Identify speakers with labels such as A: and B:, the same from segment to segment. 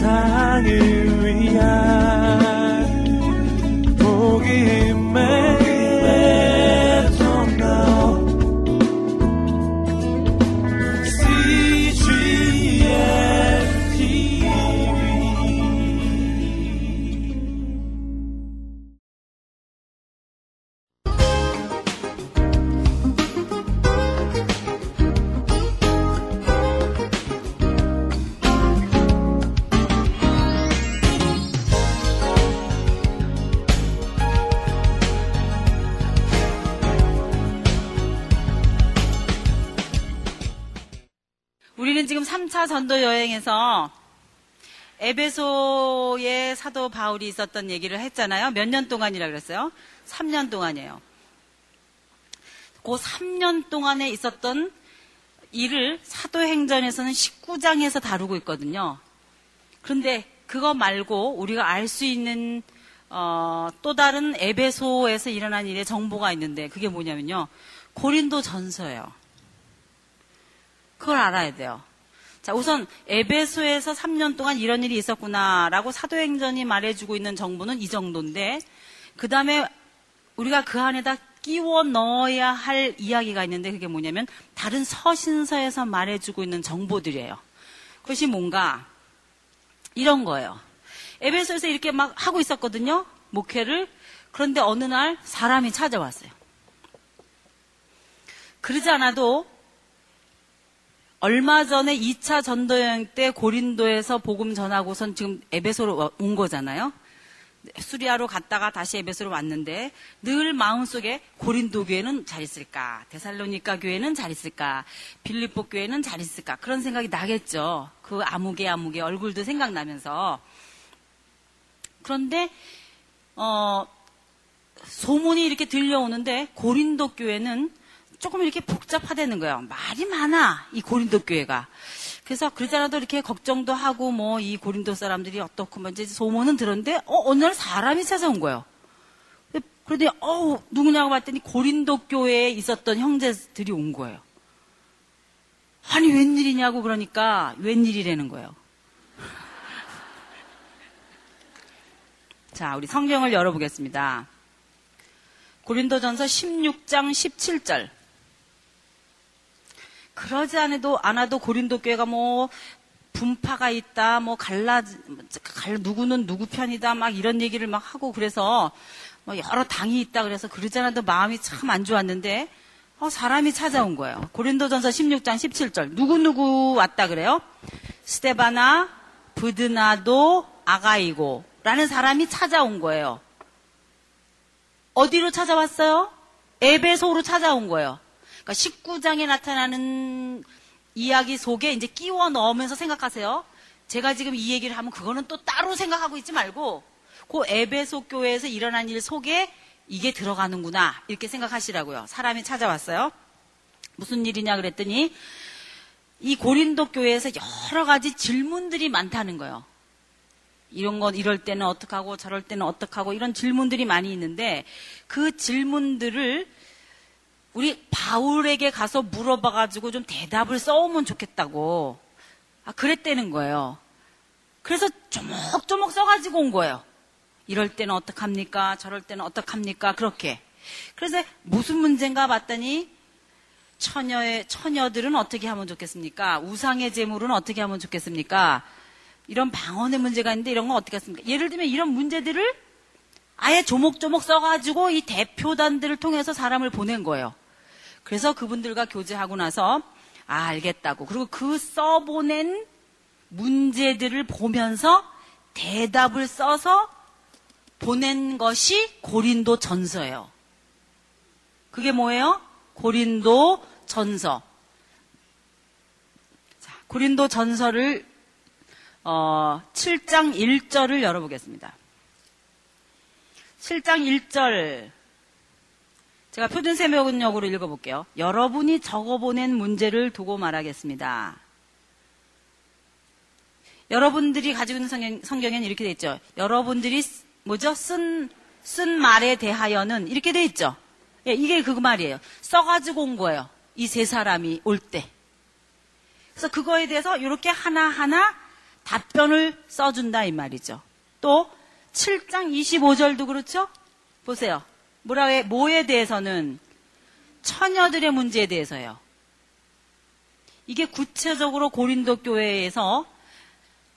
A: 세상을 위한
B: 전도 여행에서 에베소의 사도 바울이 있었던 얘기를 했잖아요. 몇 년 동안이라 그랬어요? 3년 동안이에요. 그 3년 동안에 있었던 일을 사도행전에서는 19장에서 다루고 있거든요. 그런데 그거 말고 우리가 알 수 있는 어, 또 다른 에베소에서 일어난 일의 정보가 있는데 그게 뭐냐면요. 고린도 전서예요. 그걸 알아야 돼요. 자, 우선 에베소에서 3년 동안 이런 일이 있었구나라고 사도행전이 말해주고 있는 정보는 이 정도인데 그 다음에 우리가 그 안에다 끼워 넣어야 할 이야기가 있는데 그게 뭐냐면 다른 서신서에서 말해주고 있는 정보들이에요. 그것이 뭔가 이런 거예요. 에베소에서 이렇게 막 하고 있었거든요. 목회를. 그런데 어느 날 사람이 찾아왔어요. 그러지 않아도 얼마 전에 2차 전도여행 때 고린도에서 복음 전하고선 지금 에베소로 온 거잖아요. 수리아로 갔다가 다시 에베소로 왔는데 늘 마음속에 고린도 교회는 잘 있을까? 데살로니카 교회는 잘 있을까? 빌립보 교회는 잘 있을까? 그런 생각이 나겠죠. 그 아무개 아무개 얼굴도 생각나면서 그런데 어 소문이 이렇게 들려오는데 고린도 교회는 조금 이렇게 복잡하다는 거예요. 말이 많아, 이 고린도 교회가. 그래서 그러잖아도 이렇게 걱정도 하고 뭐 이 고린도 사람들이 어떻고 뭐 이제 소문은 들었는데 어, 어느 날 사람이 찾아온 거예요. 그런데 어우 누구냐고 봤더니 고린도 교회에 있었던 형제들이 온 거예요. 아니 웬일이냐고 그러니까 웬일이라는 거예요. 자, 우리 성경을 열어보겠습니다. 고린도전서 16장 17절. 그러지 않아도 않아도 고린도 교회가 뭐 분파가 있다, 뭐 갈라 갈 누구는 누구 편이다, 막 이런 얘기를 막 하고 그래서 뭐 여러 당이 있다 그래서 그러지 않아도 마음이 참 안 좋았는데 어, 사람이 찾아온 거예요. 고린도전서 16장 17절 누구 누구 왔다 그래요? 스테바나, 부드나도, 아가이고 라는 사람이 찾아온 거예요. 어디로 찾아왔어요? 에베소로 찾아온 거예요. 그러니까 19장에 나타나는 이야기 속에 이제 끼워 넣으면서 생각하세요. 제가 지금 이 얘기를 하면 그거는 또 따로 생각하고 있지 말고 그 에베소 교회에서 일어난 일 속에 이게 들어가는구나 이렇게 생각하시라고요. 사람이 찾아왔어요. 무슨 일이냐 그랬더니 이 고린도 교회에서 여러 가지 질문들이 많다는 거예요. 이런 건 이럴 때는 어떡하고 저럴 때는 어떡하고 이런 질문들이 많이 있는데 그 질문들을 우리 바울에게 가서 물어봐가지고 좀 대답을 써오면 좋겠다고. 아, 그랬다는 거예요. 그래서 조목조목 써가지고 온 거예요. 이럴 때는 어떡합니까? 저럴 때는 어떡합니까? 그렇게. 그래서 무슨 문제인가 봤더니 처녀의, 처녀들은 어떻게 하면 좋겠습니까? 우상의 재물은 어떻게 하면 좋겠습니까? 이런 방언의 문제가 있는데 이런 건 어떻게 했습니까? 예를 들면 이런 문제들을 아예 조목조목 써가지고 이 대표단들을 통해서 사람을 보낸 거예요. 그래서 그분들과 교제하고 나서 아, 알겠다고. 그리고 그 써보낸 문제들을 보면서 대답을 써서 보낸 것이 고린도 전서예요. 그게 뭐예요? 고린도 전서. 자, 고린도 전서를 어, 7장 1절을 열어보겠습니다. 7장 1절 제가 표준 세명역으로 읽어볼게요. 여러분이 적어보낸 문제를 두고 말하겠습니다. 여러분들이 가지고 있는 성경, 성경에는 이렇게 돼 있죠. 여러분들이 뭐죠? 쓴, 쓴 말에 대하여는 이렇게 돼 있죠. 예, 이게 그 말이에요. 써가지고 온 거예요. 이 세 사람이 올 때. 그래서 그거에 대해서 이렇게 하나하나 답변을 써준다 이 말이죠. 또 7장 25절도 그렇죠? 보세요. 뭐라 해? 뭐에 대해서는 처녀들의 문제에 대해서요. 이게 구체적으로 고린도 교회에서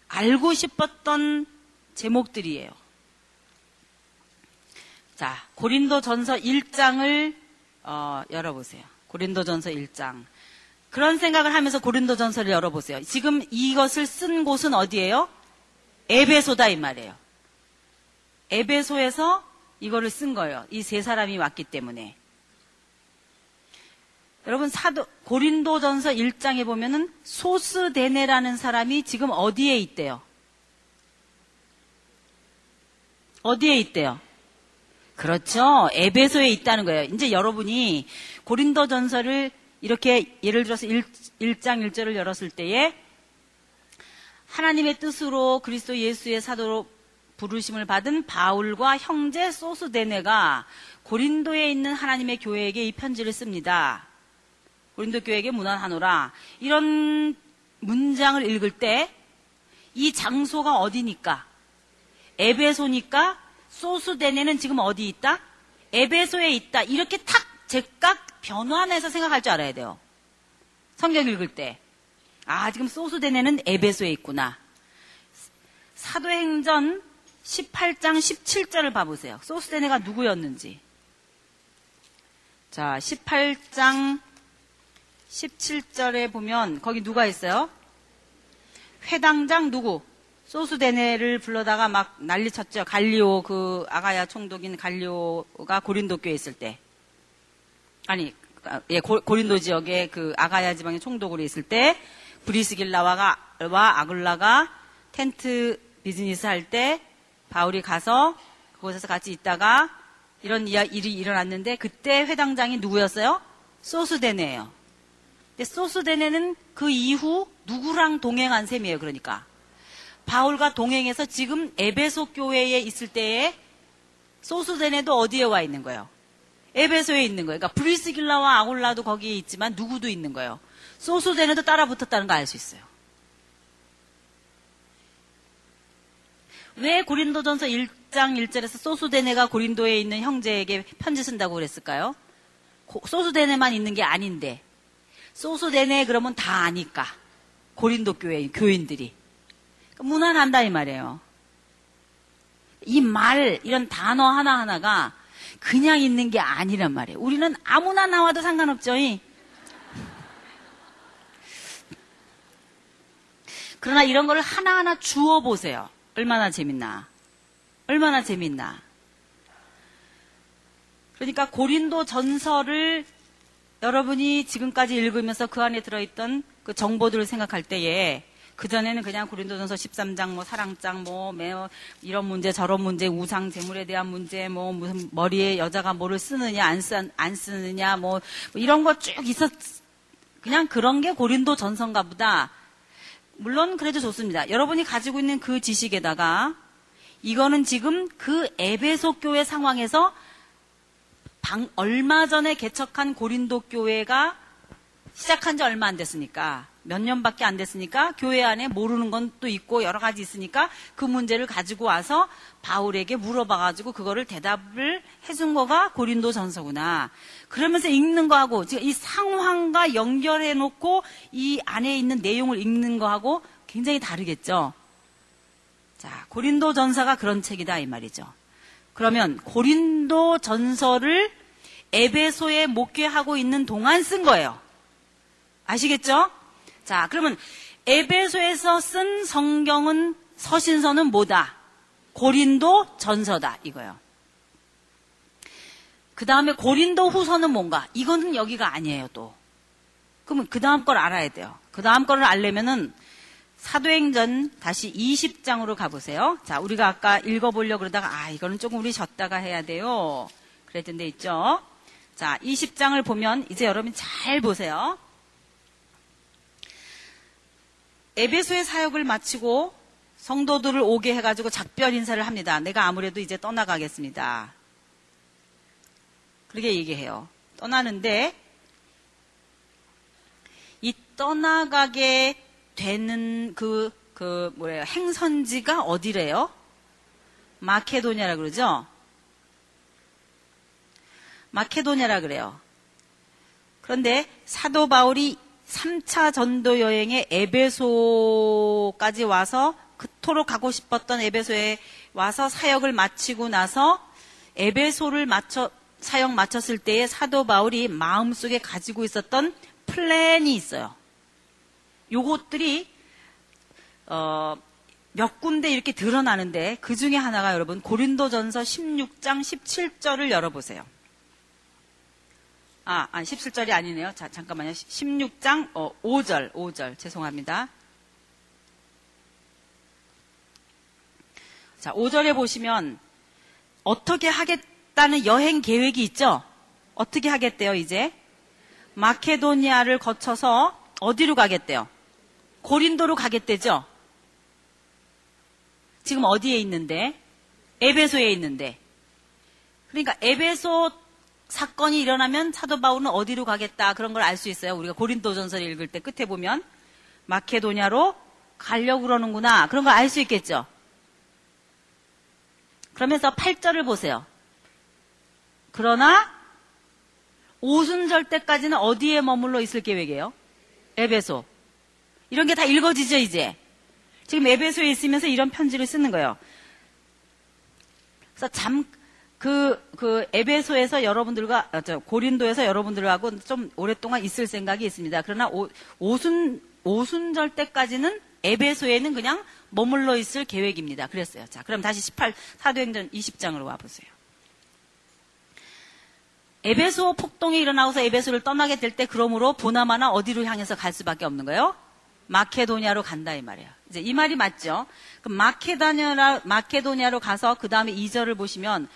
B: 알고 싶었던 제목들이에요. 자, 고린도 전서 1장을 어, 열어보세요. 고린도 전서 1장. 그런 생각을 하면서 고린도 전서를 열어보세요. 지금 이것을 쓴 곳은 어디예요? 에베소다 이 말이에요. 에베소에서 이거를 쓴 거예요. 이 세 사람이 왔기 때문에. 여러분 사도 고린도전서 1장에 보면은 소스데네라는 사람이 지금 어디에 있대요? 어디에 있대요? 그렇죠. 에베소에 있다는 거예요. 이제 여러분이 고린도전서를 이렇게 예를 들어서 1, 1장 1절을 열었을 때에 하나님의 뜻으로 그리스도 예수의 사도로 부르심을 받은 바울과 형제 소스데네가 고린도에 있는 하나님의 교회에게 이 편지를 씁니다. 고린도 교회에게 문안하노라. 이런 문장을 읽을 때 이 장소가 어디니까? 에베소니까 소스데네는 지금 어디 있다? 에베소에 있다. 이렇게 탁 제각 변환해서 생각할 줄 알아야 돼요. 성경 읽을 때. 아, 지금 소스데네는 에베소에 있구나. 사도행전 18장 17절을 봐보세요. 소스데네가 누구였는지. 자, 18장 17절에 보면 거기 누가 있어요? 회당장 누구? 소스데네를 불러다가 막 난리 쳤죠. 갈리오 그 아가야 총독인 갈리오가 고린도 교에 있을 때. 아니 예 고, 린도 지역의 그 아가야 지방의 총독으로 있을 때 브리스길라와 와 아글라가 텐트 비즈니스 할 때 바울이 가서 그곳에서 같이 있다가 이런 일이 일어났는데 그때 회당장이 누구였어요? 소스데네예요. 근데 소스데네는 그 이후 누구랑 동행한 셈이에요. 그러니까 바울과 동행해서 지금 에베소 교회에 있을 때에 소스데네도 어디에 와 있는 거예요? 에베소에 있는 거예요. 그러니까 브리스길라와 아골라도 거기에 있지만 누구도 있는 거예요. 소스데네도 따라 붙었다는 거 알 수 있어요. 왜 고린도전서 1장 1절에서 소스데네가 고린도에 있는 형제에게 편지 쓴다고 그랬을까요? 소스데네만 있는 게 아닌데 소스데네 그러면 다 아니까 고린도 교회 교인들이 그러니까 무난한다 이 말이에요. 이 말 이런 단어 하나 하나가 그냥 있는 게 아니란 말이에요. 우리는 아무나 나와도 상관없죠. 그러나 이런 걸 하나하나 주워 보세요. 얼마나 재밌나? 얼마나 재밌나? 그러니까 고린도 전설을 여러분이 지금까지 읽으면서 그 안에 들어있던 그 정보들을 생각할 때에 그전에는 그냥 고린도전서 13장 뭐 사랑장 뭐 매어 이런 문제 저런 문제 우상 재물에 대한 문제 뭐 무슨 머리에 여자가 뭐를 쓰느냐 안, 쓰, 안 쓰느냐 뭐, 뭐 이런 거 쭉 있었 그냥 그런 게 고린도 전선가 보다 물론 그래도 좋습니다. 여러분이 가지고 있는 그 지식에다가 이거는 지금 그 에베소 교회 상황에서 방, 얼마 전에 개척한 고린도 교회가 시작한 지 얼마 안 됐으니까 몇 년밖에 안 됐으니까 교회 안에 모르는 건 또 있고 여러 가지 있으니까 그 문제를 가지고 와서 바울에게 물어봐가지고 그거를 대답을 해준 거가 고린도 전서구나. 그러면서 읽는 거하고 지금 이 상황과 연결해 놓고 이 안에 있는 내용을 읽는 거하고 굉장히 다르겠죠. 자, 고린도 전서가 그런 책이다 이 말이죠. 그러면 고린도 전서를 에베소에 목회하고 있는 동안 쓴 거예요. 아시겠죠? 자, 그러면 에베소에서 쓴 성경은 서신서는 뭐다? 고린도 전서다 이거요. 그 다음에 고린도 후서는 뭔가? 이거는 여기가 아니에요 또. 그러면 그 다음 걸 알아야 돼요. 그 다음 거를 알려면은 사도행전 다시 20장으로 가보세요. 자, 우리가 아까 읽어보려고 그러다가, 아, 이거는 조금 우리 졌다가 해야 돼요. 그랬던 데 있죠. 자, 20장을 보면 이제 여러분 잘 보세요. 에베소의 사역을 마치고 성도들을 오게 해가지고 작별 인사를 합니다. 내가 아무래도 이제 떠나가겠습니다. 그렇게 얘기해요. 떠나는데 이 떠나가게 되는 그 그 뭐래요? 행선지가 어디래요? 마케도니아라 그러죠? 마케도니아라 그래요. 그런데 사도 바울이 3차 전도 여행에 에베소까지 와서 그토록 가고 싶었던 에베소에 와서 사역을 마치고 나서 에베소를 마쳐 사역 마쳤을 때에 사도 바울이 마음속에 가지고 있었던 플랜이 있어요. 요것들이 어, 몇 군데 이렇게 드러나는데 그 중에 하나가 여러분 고린도전서 16장 17절을 열어보세요. 아, 아니 17절이 아니네요. 자, 잠깐만요. 16장 어, 5절, 5절 죄송합니다. 자, 5절에 보시면 어떻게 하겠다는 여행 계획이 있죠? 어떻게 하겠대요, 이제? 마케도니아를 거쳐서 어디로 가겠대요? 고린도로 가겠대죠? 지금 어디에 있는데? 에베소에 있는데. 그러니까 에베소 사건이 일어나면 사도 바울은 어디로 가겠다 그런 걸 알 수 있어요. 우리가 고린도전서를 읽을 때 끝에 보면 마케도냐로 가려고 그러는구나 그런 걸 알 수 있겠죠. 그러면서 8절을 보세요. 그러나 오순절 때까지는 어디에 머물러 있을 계획이에요? 에베소. 이런 게 다 읽어지죠, 이제. 지금 에베소에 있으면서 이런 편지를 쓰는 거예요. 그래서 잠, 그, 그, 에베소에서 여러분들과, 아, 저, 고린도에서 여러분들하고 좀 오랫동안 있을 생각이 있습니다. 그러나 오, 오순, 오순절 때까지는 에베소에는 그냥 머물러 있을 계획입니다. 그랬어요. 자, 그럼 다시 18, 사도행전 20장으로 와보세요. 에베소 폭동이 일어나고서 에베소를 떠나게 될 때 그러므로 보나마나 어디로 향해서 갈 수밖에 없는 거예요? 마케도니아로 간다 이 말이에요. 이제 이 말이 맞죠? 그럼 마케도니아 마케도니아로 가서 그 다음에 2절을 보시면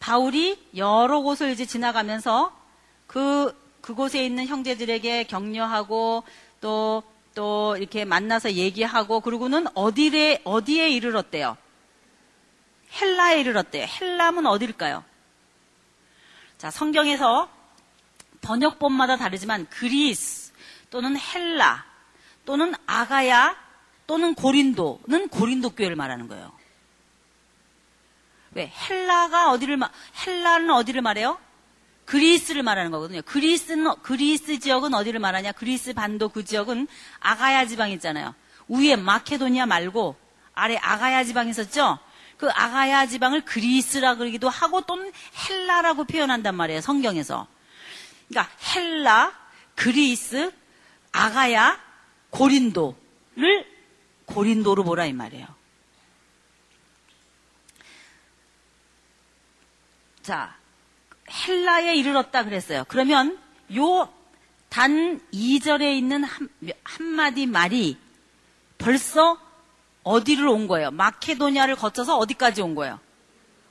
B: 바울이 여러 곳을 이제 지나가면서 그 그곳에 있는 형제들에게 격려하고 또또 이렇게 만나서 얘기하고 그러고는 어디에 어디에 이르렀대요? 헬라에 이르렀대요. 헬라면 어딜까요? 자, 성경에서 번역본마다 다르지만 그리스 또는 헬라 또는 아가야 또는 고린도는 고린도 교회를 말하는 거예요. 왜? 헬라가 어디를 말, 헬라는 어디를 말해요? 그리스를 말하는 거거든요. 그리스는, 그리스 지역은 어디를 말하냐? 그리스 반도 그 지역은 아가야 지방 있잖아요. 위에 마케도니아 말고 아래 아가야 지방 있었죠? 그 아가야 지방을 그리스라 그러기도 하고 또는 헬라라고 표현한단 말이에요. 성경에서. 그러니까 헬라, 그리스, 아가야, 고린도를 고린도로 보라 이 말이에요. 자, 헬라에 이르렀다 그랬어요. 그러면 요 단 2절에 있는 한, 한마디 말이 벌써 어디를 온 거예요? 마케도니아를 거쳐서 어디까지 온 거예요?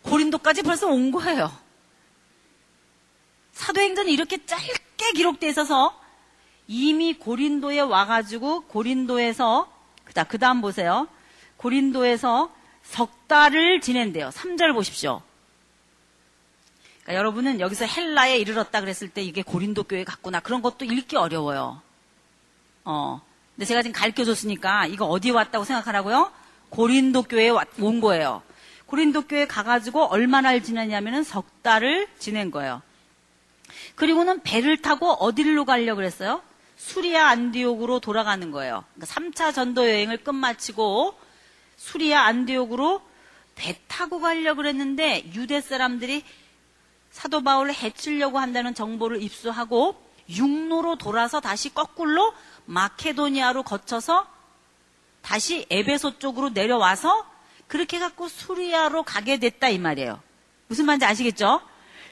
B: 고린도까지 벌써 온 거예요. 사도행전이 이렇게 짧게 기록돼 있어서 이미 고린도에 와가지고 고린도에서 그 다음 보세요. 고린도에서 석 달을 지낸대요. 3절 보십시오. 그러니까 여러분은 여기서 헬라에 이르렀다 그랬을 때 이게 고린도 교회 같구나 그런 것도 읽기 어려워요. 어. 근데 제가 지금 가르쳐 줬으니까 이거 어디 왔다고 생각하라고요? 고린도 교회에 온 거예요. 고린도 교회 가가지고 얼마나 지내냐면은 석 달을 지낸 거예요. 그리고는 배를 타고 어디로 가려고 그랬어요? 수리아 안디옥으로 돌아가는 거예요. 그러니까 3차 전도 여행을 끝마치고 수리아 안디옥으로 배 타고 가려고 그랬는데 유대 사람들이 사도 바울을 해치려고 한다는 정보를 입수하고 육로로 돌아서 다시 거꾸로 마케도니아로 거쳐서 다시 에베소 쪽으로 내려와서 그렇게 갖고 수리아로 가게 됐다 이 말이에요. 무슨 말인지 아시겠죠?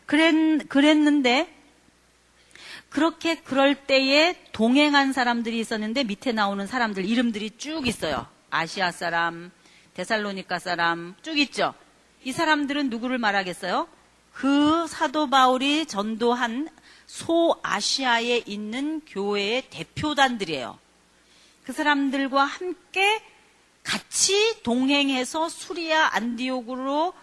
B: 그랬, 그랬는데 그렇게 그럴 때에 동행한 사람들이 있었는데 밑에 나오는 사람들 이름들이 쭉 있어요. 아시아 사람, 데살로니카 사람 쭉 있죠. 이 사람들은 누구를 말하겠어요? 그 사도 바울이 전도한 소아시아에 있는 교회의 대표단들이에요. 그 사람들과 함께 같이 동행해서 수리아 안디옥으로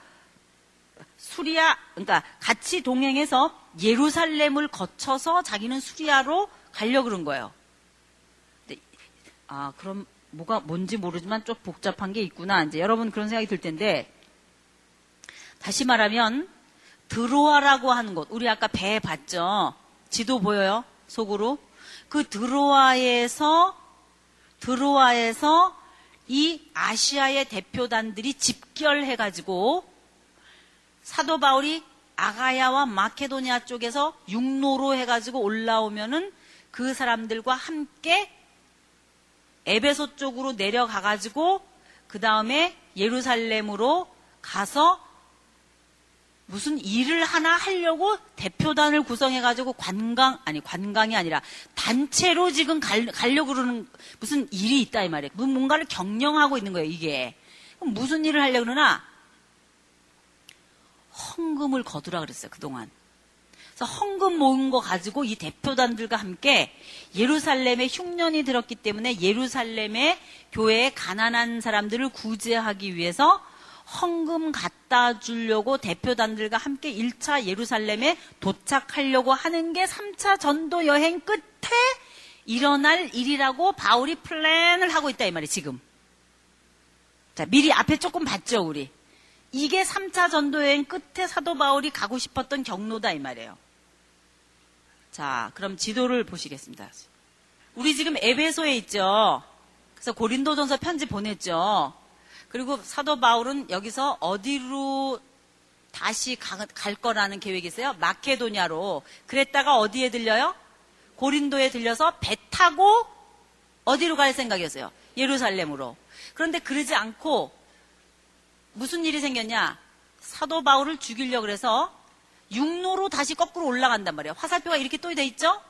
B: 수리아 그러니까 같이 동행해서 예루살렘을 거쳐서 자기는 수리아로 가려 그런 거예요. 아 그럼 뭐가 뭔지 모르지만 좀 복잡한 게 있구나. 이제 여러분 그런 생각이 들 텐데 다시 말하면 드로아라고 하는 곳 우리 아까 배 봤죠? 지도 보여요? 속으로 그 드로아에서 드로아에서 이 아시아의 대표단들이 집결해가지고 사도 바울이 아가야와 마케도니아 쪽에서 육로로 해가지고 올라오면은 그 사람들과 함께 에베소 쪽으로 내려가가지고 그 다음에 예루살렘으로 가서 무슨 일을 하나 하려고 대표단을 구성해가지고 관광, 아니, 관광이 아니라 단체로 지금 갈, 가려고 그러는 무슨 일이 있다, 이 말이에요. 뭔가를 경영하고 있는 거예요, 이게. 그럼 무슨 일을 하려고 그러나? 헌금을 거두라 그랬어요, 그동안. 그래서 헌금 모은 거 가지고 이 대표단들과 함께 예루살렘에 흉년이 들었기 때문에 예루살렘의 교회에 가난한 사람들을 구제하기 위해서 헌금 갖다 주려고 대표단들과 함께 1차 예루살렘에 도착하려고 하는 게 3차 전도 여행 끝에 일어날 일이라고 바울이 플랜을 하고 있다 이 말이 지금. 자, 미리 앞에 조금 봤죠, 우리. 이게 3차 전도 여행 끝에 사도 바울이 가고 싶었던 경로다 이 말이에요. 자, 그럼 지도를 보시겠습니다. 우리 지금 에베소에 있죠. 그래서 고린도전서 편지 보냈죠. 그리고 사도 바울은 여기서 어디로 다시 가, 갈 거라는 계획이 있어요? 마케도니아로. 그랬다가 어디에 들려요? 고린도에 들려서 배 타고 어디로 갈 생각이었어요? 예루살렘으로. 그런데 그러지 않고 무슨 일이 생겼냐? 사도 바울을 죽이려고 그래서 육로로 다시 거꾸로 올라간단 말이에요. 화살표가 이렇게 또 돼 있죠?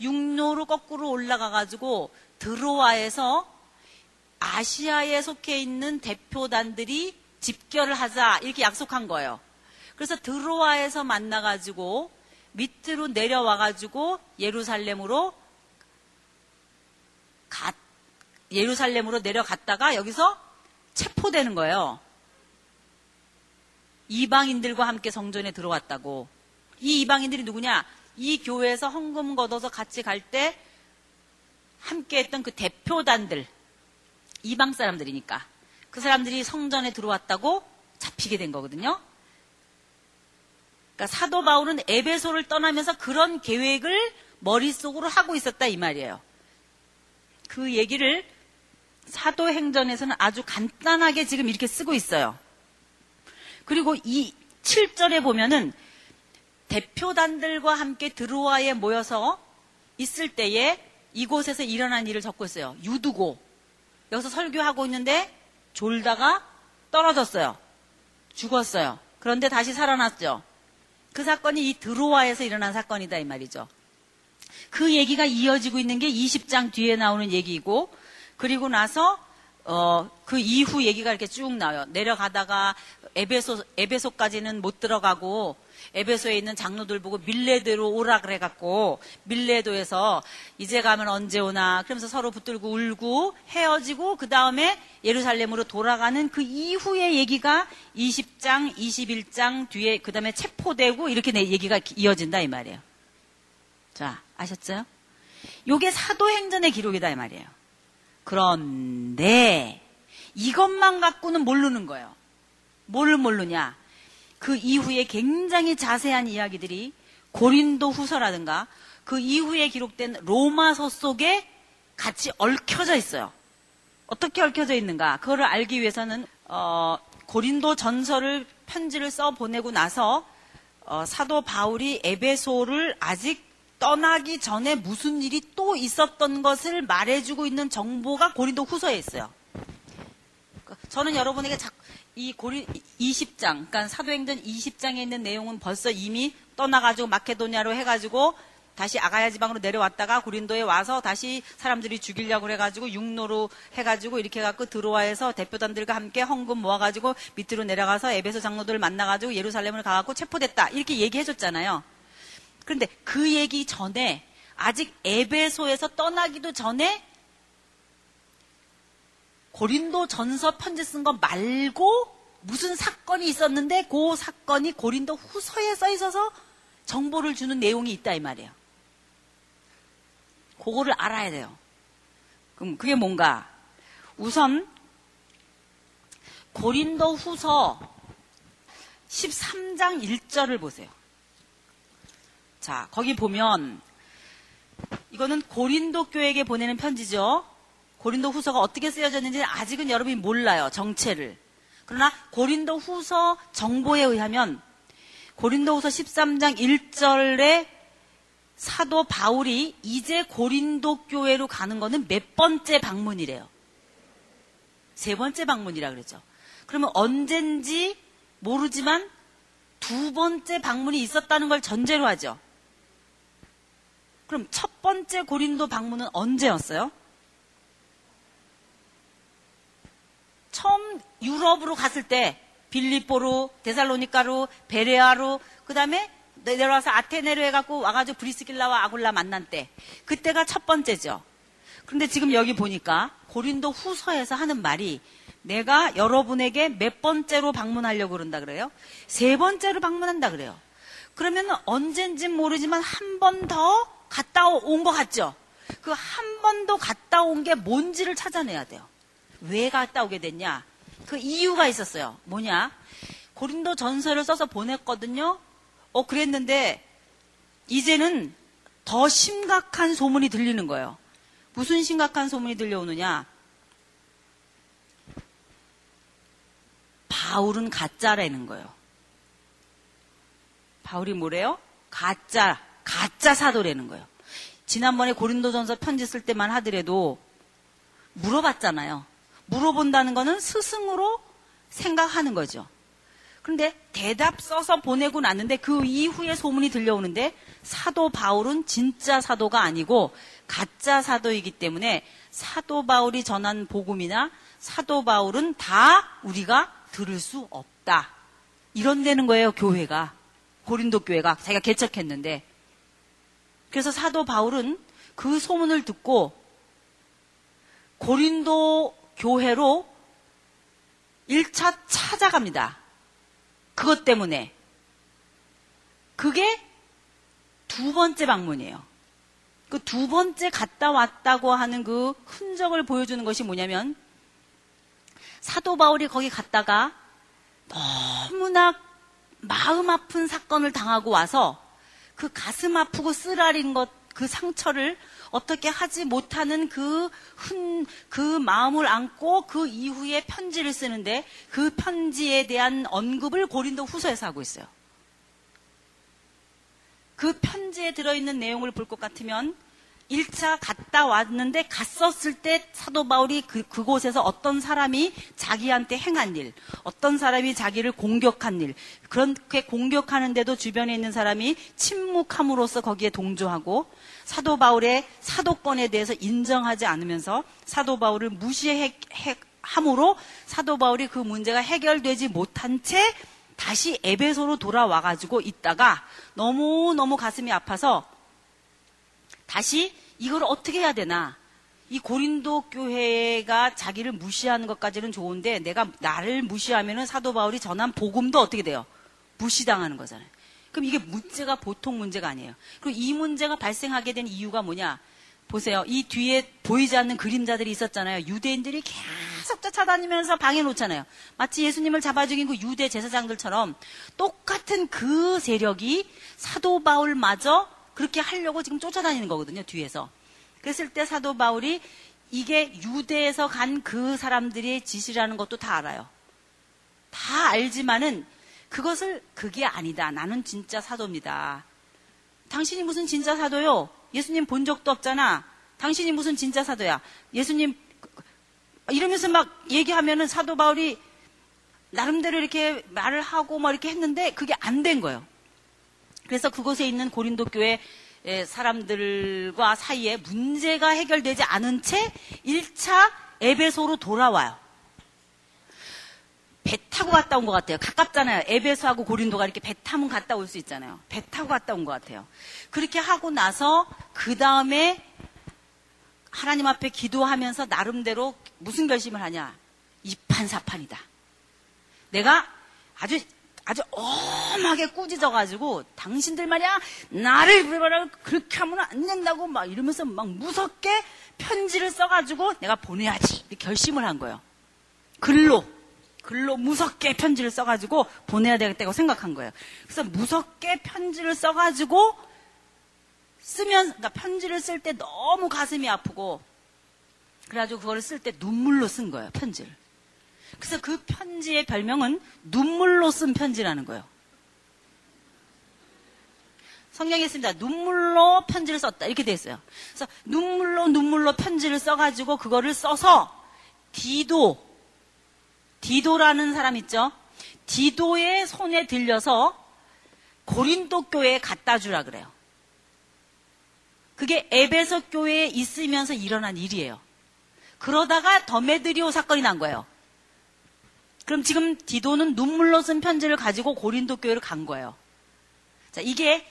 B: 육로로 거꾸로 올라가가지고 드로아에서 아시아에 속해 있는 대표단들이 집결을 하자 이렇게 약속한 거예요. 그래서 드로아에서 만나가지고 밑으로 내려와가지고 예루살렘으로 가, 예루살렘으로 내려갔다가 여기서 체포되는 거예요. 이방인들과 함께 성전에 들어왔다고. 이 이방인들이 누구냐? 이 교회에서 헌금 걷어서 같이 갈 때 함께 했던 그 대표단들, 이방 사람들이니까 그 사람들이 성전에 들어왔다고 잡히게 된 거거든요. 그러니까 사도 바울은 에베소를 떠나면서 그런 계획을 머릿속으로 하고 있었다 이 말이에요. 그 얘기를 사도행전에서는 아주 간단하게 지금 이렇게 쓰고 있어요. 그리고 이 7절에 보면은 대표단들과 함께 드로아에 모여서 있을 때에 이곳에서 일어난 일을 적고 있어요. 유두고 여기서 설교하고 있는데 졸다가 떨어졌어요. 죽었어요. 그런데 다시 살아났죠. 그 사건이 이 드로아에서 일어난 사건이다 이 말이죠. 그 얘기가 이어지고 있는 게 20장 뒤에 나오는 얘기고 그리고 나서 어, 그 이후 얘기가 이렇게 쭉 나와요. 내려가다가 에베소 에베소까지는 못 들어가고 에베소에 있는 장로들 보고 밀레도로 오라 그래갖고 밀레도에서 이제 가면 언제 오나 그러면서 서로 붙들고 울고 헤어지고 그 다음에 예루살렘으로 돌아가는 그 이후의 얘기가 20장, 21장 뒤에 그 다음에 체포되고 이렇게 내 얘기가 이어진다 이 말이에요. 자 아셨어요? 요게 사도행전의 기록이다 이 말이에요. 그런데 이것만 갖고는 모르는 거예요. 뭘 모르냐? 그 이후에 굉장히 자세한 이야기들이 고린도 후서라든가 그 이후에 기록된 로마서 속에 같이 얽혀져 있어요. 어떻게 얽혀져 있는가? 그거를 알기 위해서는 어, 고린도 전설을 편지를 써 보내고 나서 어, 사도 바울이 에베소를 아직 떠나기 전에 무슨 일이 또 있었던 것을 말해주고 있는 정보가 고린도 후서에 있어요. 저는 여러분에게 자꾸 이 고린 20장, 그러니까 사도행전 20장에 있는 내용은 벌써 이미 떠나가지고 마케도니아로 해가지고 다시 아가야 지방으로 내려왔다가 고린도에 와서 다시 사람들이 죽이려고 해가지고 육로로 해가지고 이렇게 해갖고 들어와서 대표단들과 함께 헌금 모아가지고 밑으로 내려가서 에베소 장로들을 만나가지고 예루살렘을 가갖고 체포됐다 이렇게 얘기해줬잖아요. 그런데 그 얘기 전에 아직 에베소에서 떠나기도 전에 고린도 전서 편지 쓴 거 말고 무슨 사건이 있었는데 그 사건이 고린도 후서에 써 있어서 정보를 주는 내용이 있다 이 말이에요. 그거를 알아야 돼요. 그럼 그게 뭔가 우선 고린도 후서 13장 1절을 보세요. 자, 거기 보면 이거는 고린도 교회에게 보내는 편지죠. 고린도 후서가 어떻게 쓰여졌는지 아직은 여러분이 몰라요. 정체를. 그러나 고린도 후서 정보에 의하면 고린도 후서 13장 1절에 사도 바울이 이제 고린도 교회로 가는 거는 몇 번째 방문이래요. 세 번째 방문이라 그러죠. 그러면 언젠지 모르지만 두 번째 방문이 있었다는 걸 전제로 하죠. 그럼 첫 번째 고린도 방문은 언제였어요? 처음 유럽으로 갔을 때 빌립보로 데살로니카로 베레아로 그 다음에 내려와서 아테네로 해갖고 와가지고 브리스길라와 아굴라 만난 때 그때가 첫 번째죠. 그런데 지금 여기 보니까 고린도 후서에서 하는 말이 내가 여러분에게 몇 번째로 방문하려고 그런다 그래요? 세 번째로 방문한다 그래요. 그러면 언젠진 모르지만 한 번 더 갔다 온 것 같죠? 그 한 번 더 갔다 온 게 뭔지를 찾아내야 돼요. 왜 갔다 오게 됐냐? 그 이유가 있었어요. 뭐냐? 고린도 전서를 써서 보냈거든요. 어, 그랬는데, 이제는 더 심각한 소문이 들리는 거예요. 무슨 심각한 소문이 들려오느냐? 바울은 가짜라는 거예요. 바울이 뭐래요? 가짜, 가짜 사도라는 거예요. 지난번에 고린도전서 편지 쓸 때만 하더라도 물어봤잖아요. 물어본다는 거는 스승으로 생각하는 거죠. 그런데 대답 써서 보내고 났는데 그 이후에 소문이 들려오는데 사도 바울은 진짜 사도가 아니고 가짜 사도이기 때문에 사도 바울이 전한 복음이나 사도 바울은 다 우리가 들을 수 없다. 이런 되는 거예요, 교회가. 고린도 교회가 자기가 개척했는데. 그래서 사도 바울은 그 소문을 듣고 고린도 교회로 1차 찾아갑니다. 그것 때문에. 그게 두 번째 방문이에요. 그 두 번째 갔다 왔다고 하는 그 흔적을 보여주는 것이 뭐냐면 사도 바울이 거기 갔다가 너무나 마음 아픈 사건을 당하고 와서 그 가슴 아프고 쓰라린 것, 그 상처를 어떻게 하지 못하는 그 흔, 그 마음을 안고 그 이후에 편지를 쓰는데 그 편지에 대한 언급을 고린도 후서에서 하고 있어요. 그 편지에 들어있는 내용을 볼 것 같으면 1차 갔다 왔는데 갔었을 때 사도 바울이 그, 그곳에서 어떤 사람이 자기한테 행한 일, 어떤 사람이 자기를 공격한 일, 그렇게 공격하는데도 주변에 있는 사람이 침묵함으로써 거기에 동조하고 사도 바울의 사도권에 대해서 인정하지 않으면서 사도 바울을 무시함으로 사도 바울이 그 문제가 해결되지 못한 채 다시 에베소로 돌아와가지고 있다가 너무너무 가슴이 아파서 다시 이걸 어떻게 해야 되나? 이 고린도 교회가 자기를 무시하는 것까지는 좋은데 내가 나를 무시하면은 사도 바울이 전한 복음도 어떻게 돼요? 무시당하는 거잖아요. 그럼 이게 문제가 보통 문제가 아니에요. 그리고 이 문제가 발생하게 된 이유가 뭐냐? 보세요. 이 뒤에 보이지 않는 그림자들이 있었잖아요. 유대인들이 계속 쫓아다니면서 방해 놓잖아요. 마치 예수님을 잡아 죽인 그 유대 제사장들처럼 똑같은 그 세력이 사도 바울마저 그렇게 하려고 지금 쫓아다니는 거거든요. 뒤에서. 그랬을 때 사도 바울이 이게 유대에서 간 그 사람들의 짓이라는 것도 다 알아요. 다 알지만은 그것을 그게 아니다. 나는 진짜 사도입니다. 당신이 무슨 진짜 사도요? 예수님 본 적도 없잖아. 당신이 무슨 진짜 사도야? 예수님 이러면서 막 얘기하면은 사도 바울이 나름대로 이렇게 말을 하고 막 이렇게 했는데 그게 안 된 거예요. 그래서 그곳에 있는 고린도 교회 사람들과 사이에 문제가 해결되지 않은 채 1차 에베소로 돌아와요. 배 타고 갔다 온 것 같아요. 가깝잖아요. 에베소하고 고린도가 이렇게 배 타면 갔다 올 수 있잖아요. 배 타고 갔다 온 것 같아요. 그렇게 하고 나서 그 다음에 하나님 앞에 기도하면서 나름대로 무슨 결심을 하냐? 이판사판이다. 내가 아주 아주 엄하게 꾸짖어가지고 당신들 말이야 나를 그렇게 하면 안 된다고 막 이러면서 막 무섭게 편지를 써가지고 내가 보내야지 결심을 한 거예요. 글로 글로 무섭게 편지를 써가지고 보내야 되겠다고 생각한 거예요. 그래서 무섭게 편지를 써가지고 쓰면 그러니까 편지를 쓸 때 너무 가슴이 아프고 그래가지고 그거를 쓸 때 눈물로 쓴 거예요 편지를. 그래서 그 편지의 별명은 눈물로 쓴 편지라는 거예요. 성경에 있습니다. 눈물로 편지를 썼다. 이렇게 돼 있어요. 그래서 눈물로 눈물로 편지를 써가지고 그거를 써서 디도, 디도라는 사람 있죠? 디도의 손에 들려서 고린도 교회에 갖다 주라 그래요. 그게 에베소 교회에 있으면서 일어난 일이에요. 그러다가 더메드리오 사건이 난 거예요. 그럼 지금 디도는 눈물로 쓴 편지를 가지고 고린도 교회를 간 거예요. 자, 이게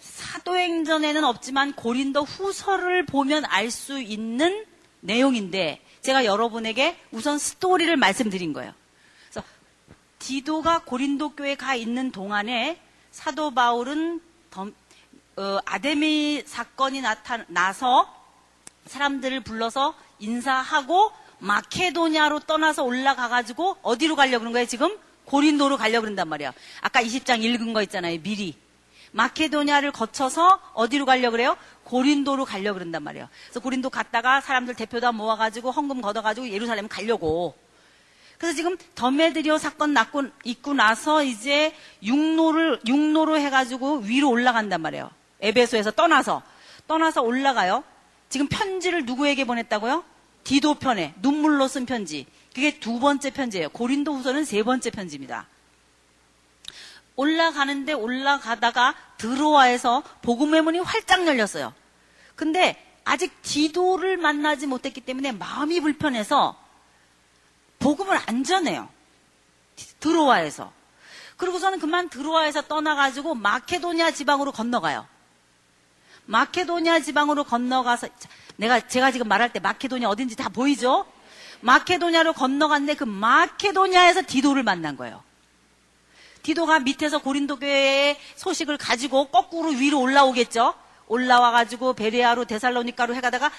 B: 사도행전에는 없지만 고린도 후서를 보면 알 수 있는 내용인데 제가 여러분에게 우선 스토리를 말씀드린 거예요. 그래서 디도가 고린도 교회에 가 있는 동안에 사도 바울은 덤, 어, 아데미 사건이 나타나서 사람들을 불러서 인사하고 마케도니아로 떠나서 올라가가지고 어디로 가려고 그런 거예요 지금? 고린도로 가려고 그런단 말이야. 아까 20장 읽은 거 있잖아요 미리. 마케도니아를 거쳐서 어디로 가려고 그래요? 고린도로 가려고 그런단 말이에요. 그래서 고린도 갔다가 사람들 대표 다 모아가지고 헌금 걷어가지고 예루살렘 가려고. 그래서 지금 더메드리오 사건 났고 있고 나서 이제 육로를 육로로 해가지고 위로 올라간단 말이에요. 에베소에서 떠나서 떠나서 올라가요. 지금 편지를 누구에게 보냈다고요? 디도 편에 눈물로 쓴 편지. 그게 두 번째 편지예요. 고린도 후서는 세 번째 편지입니다. 올라가는데 올라가다가 드로아에서 복음의 문이 활짝 열렸어요. 근데 아직 디도를 만나지 못했기 때문에 마음이 불편해서 복음을 안 전해요. 드로아에서. 그리고서는 그만 드로아에서 떠나가지고 마케도니아 지방으로 건너가요. 마케도니아 지방으로 건너가서 내가 제가 지금 말할 때 마케도니아 어딘지 다 보이죠? 마케도니아로 건너갔는데 그 마케도니아에서 디도를 만난 거예요. 디도가 밑에서 고린도 교회의 소식을 가지고 거꾸로 위로 올라오겠죠. 올라와 가지고 베레아로 데살로니카로 해 가다가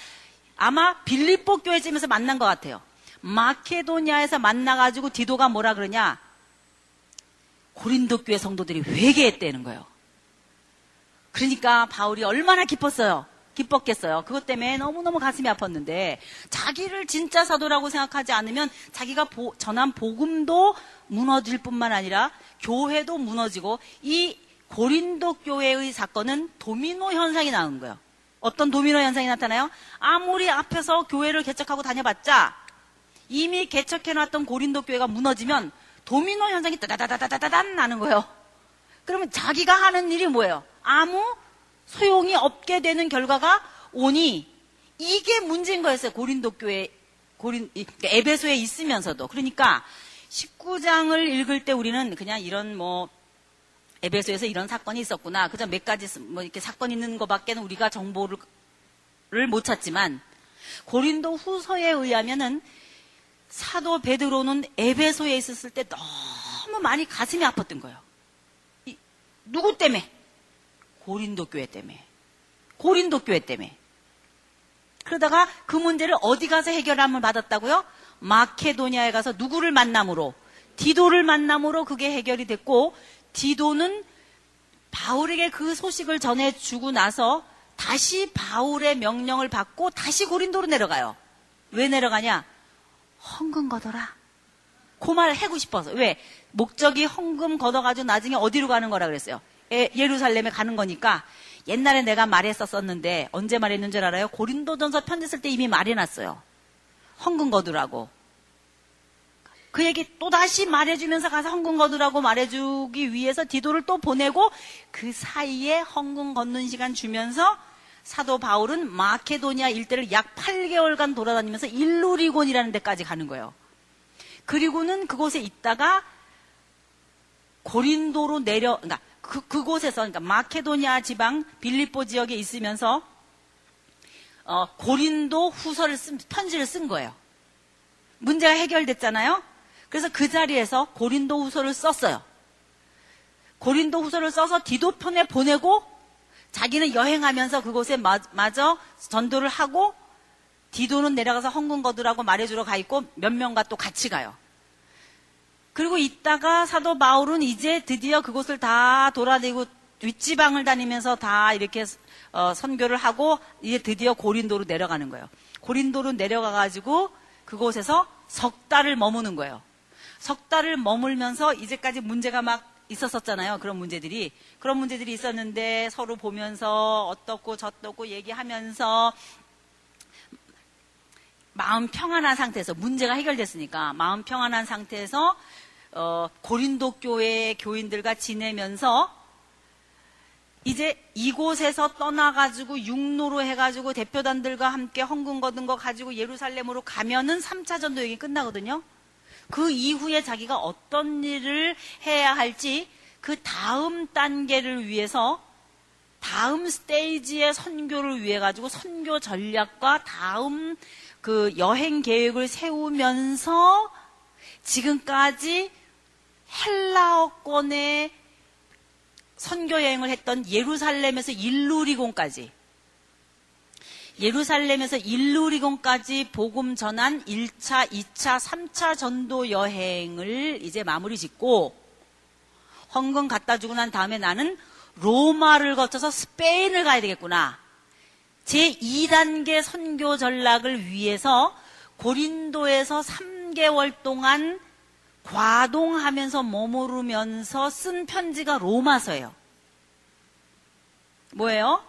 B: 아마 빌립보 교회쯤에서 만난 것 같아요. 마케도니아에서 만나 가지고 디도가 뭐라 그러냐? 고린도 교회 성도들이 회개했다는 거예요. 그러니까 바울이 얼마나 기뻤어요. 기뻤겠어요. 그것 때문에 너무너무 가슴이 아팠는데 자기를 진짜 사도라고 생각하지 않으면 자기가 보, 전한 복음도 무너질 뿐만 아니라 교회도 무너지고 이 고린도 교회의 사건은 도미노 현상이 나온 거예요. 어떤 도미노 현상이 나타나요? 아무리 앞에서 교회를 개척하고 다녀봤자 이미 개척해놨던 고린도 교회가 무너지면 도미노 현상이 따다다다다다단 나는 거예요. 그러면 자기가 하는 일이 뭐예요? 아무 소용이 없게 되는 결과가 오니 이게 문제인 거였어요. 고린도 교회 고린 그러니까 에베소에 있으면서도 그러니까 19장을 읽을 때 우리는 그냥 이런 뭐 에베소에서 이런 사건이 있었구나. 그저 몇 가지 뭐 이렇게 사건 있는 것밖에는 우리가 정보를 못 찾지만 고린도 후서에 의하면은 사도 베드로는 에베소에 있었을 때 너무 많이 가슴이 아팠던 거예요. 이, 누구 때문에? 고린도 교회 때문에. 고린도 교회 때문에. 그러다가 그 문제를 어디 가서 해결함을 받았다고요? 마케도니아에 가서 누구를 만남으로? 디도를 만남으로 그게 해결이 됐고, 디도는 바울에게 그 소식을 전해주고 나서 다시 바울의 명령을 받고 다시 고린도로 내려가요. 왜 내려가냐? 헌금 걷어라. 그 말을 해고 싶어서. 왜? 목적이 헌금 걷어가지고 나중에 어디로 가는 거라 그랬어요? 예, 예루살렘에 가는 거니까 옛날에 내가 말했었었는데 언제 말했는 줄 알아요? 고린도전서 편지 쓸 때 이미 말해놨어요. 헌금 거두라고. 그 얘기 또 다시 말해주면서 가서 헌금 거두라고 말해주기 위해서 디도를 또 보내고 그 사이에 헌금 걷는 시간 주면서 사도 바울은 마케도니아 일대를 약 8개월간 돌아다니면서 일루리곤이라는 데까지 가는 거예요. 그리고는 그곳에 있다가 고린도로 내려, 그러니까 그, 그곳에서, 그러니까 마케도니아 지방 빌리포 지역에 있으면서 어, 고린도 후서를 쓴, 편지를 쓴 거예요. 문제가 해결됐잖아요. 그래서 그 자리에서 고린도 후서를 썼어요. 고린도 후서를 써서 디도 편에 보내고 자기는 여행하면서 그곳에 마, 마저 전도를 하고 디도는 내려가서 헌금 거두라고 말해주러 가 있고 몇 명과 또 같이 가요. 그리고 있다가 사도 바울은 이제 드디어 그곳을 다 돌아다니고 윗지방을 다니면서 다 이렇게 어, 선교를 하고 이제 드디어 고린도로 내려가는 거예요. 고린도로 내려가 가지고 그곳에서 석 달을 머무는 거예요. 석 달을 머물면서 이제까지 문제가 막 있었었잖아요. 그런 문제들이. 그런 문제들이 있었는데 서로 보면서 어떻고 저떻고 얘기하면서 마음 평안한 상태에서 문제가 해결됐으니까 마음 평안한 상태에서 어, 고린도 교회 교인들과 지내면서 이제 이곳에서 떠나가지고 육로로 해가지고 대표단들과 함께 헌금 거둔 거 가지고 예루살렘으로 가면은 3차 전도 여행이 끝나거든요. 그 이후에 자기가 어떤 일을 해야 할지 그 다음 단계를 위해서 다음 스테이지의 선교를 위해 가지고 선교 전략과 다음 그 여행 계획을 세우면서 지금까지 헬라어권의 선교 여행을 했던 예루살렘에서 일루리곤까지 예루살렘에서 일루리곤까지 복음 전한 1차, 2차, 3차 전도 여행을 이제 마무리 짓고 헌금 갖다 주고 난 다음에 나는 로마를 거쳐서 스페인을 가야 되겠구나. 제 2단계 선교 전략을 위해서 고린도에서 3개월 동안 과동하면서 머무르면서 쓴 편지가 로마서예요. 뭐예요?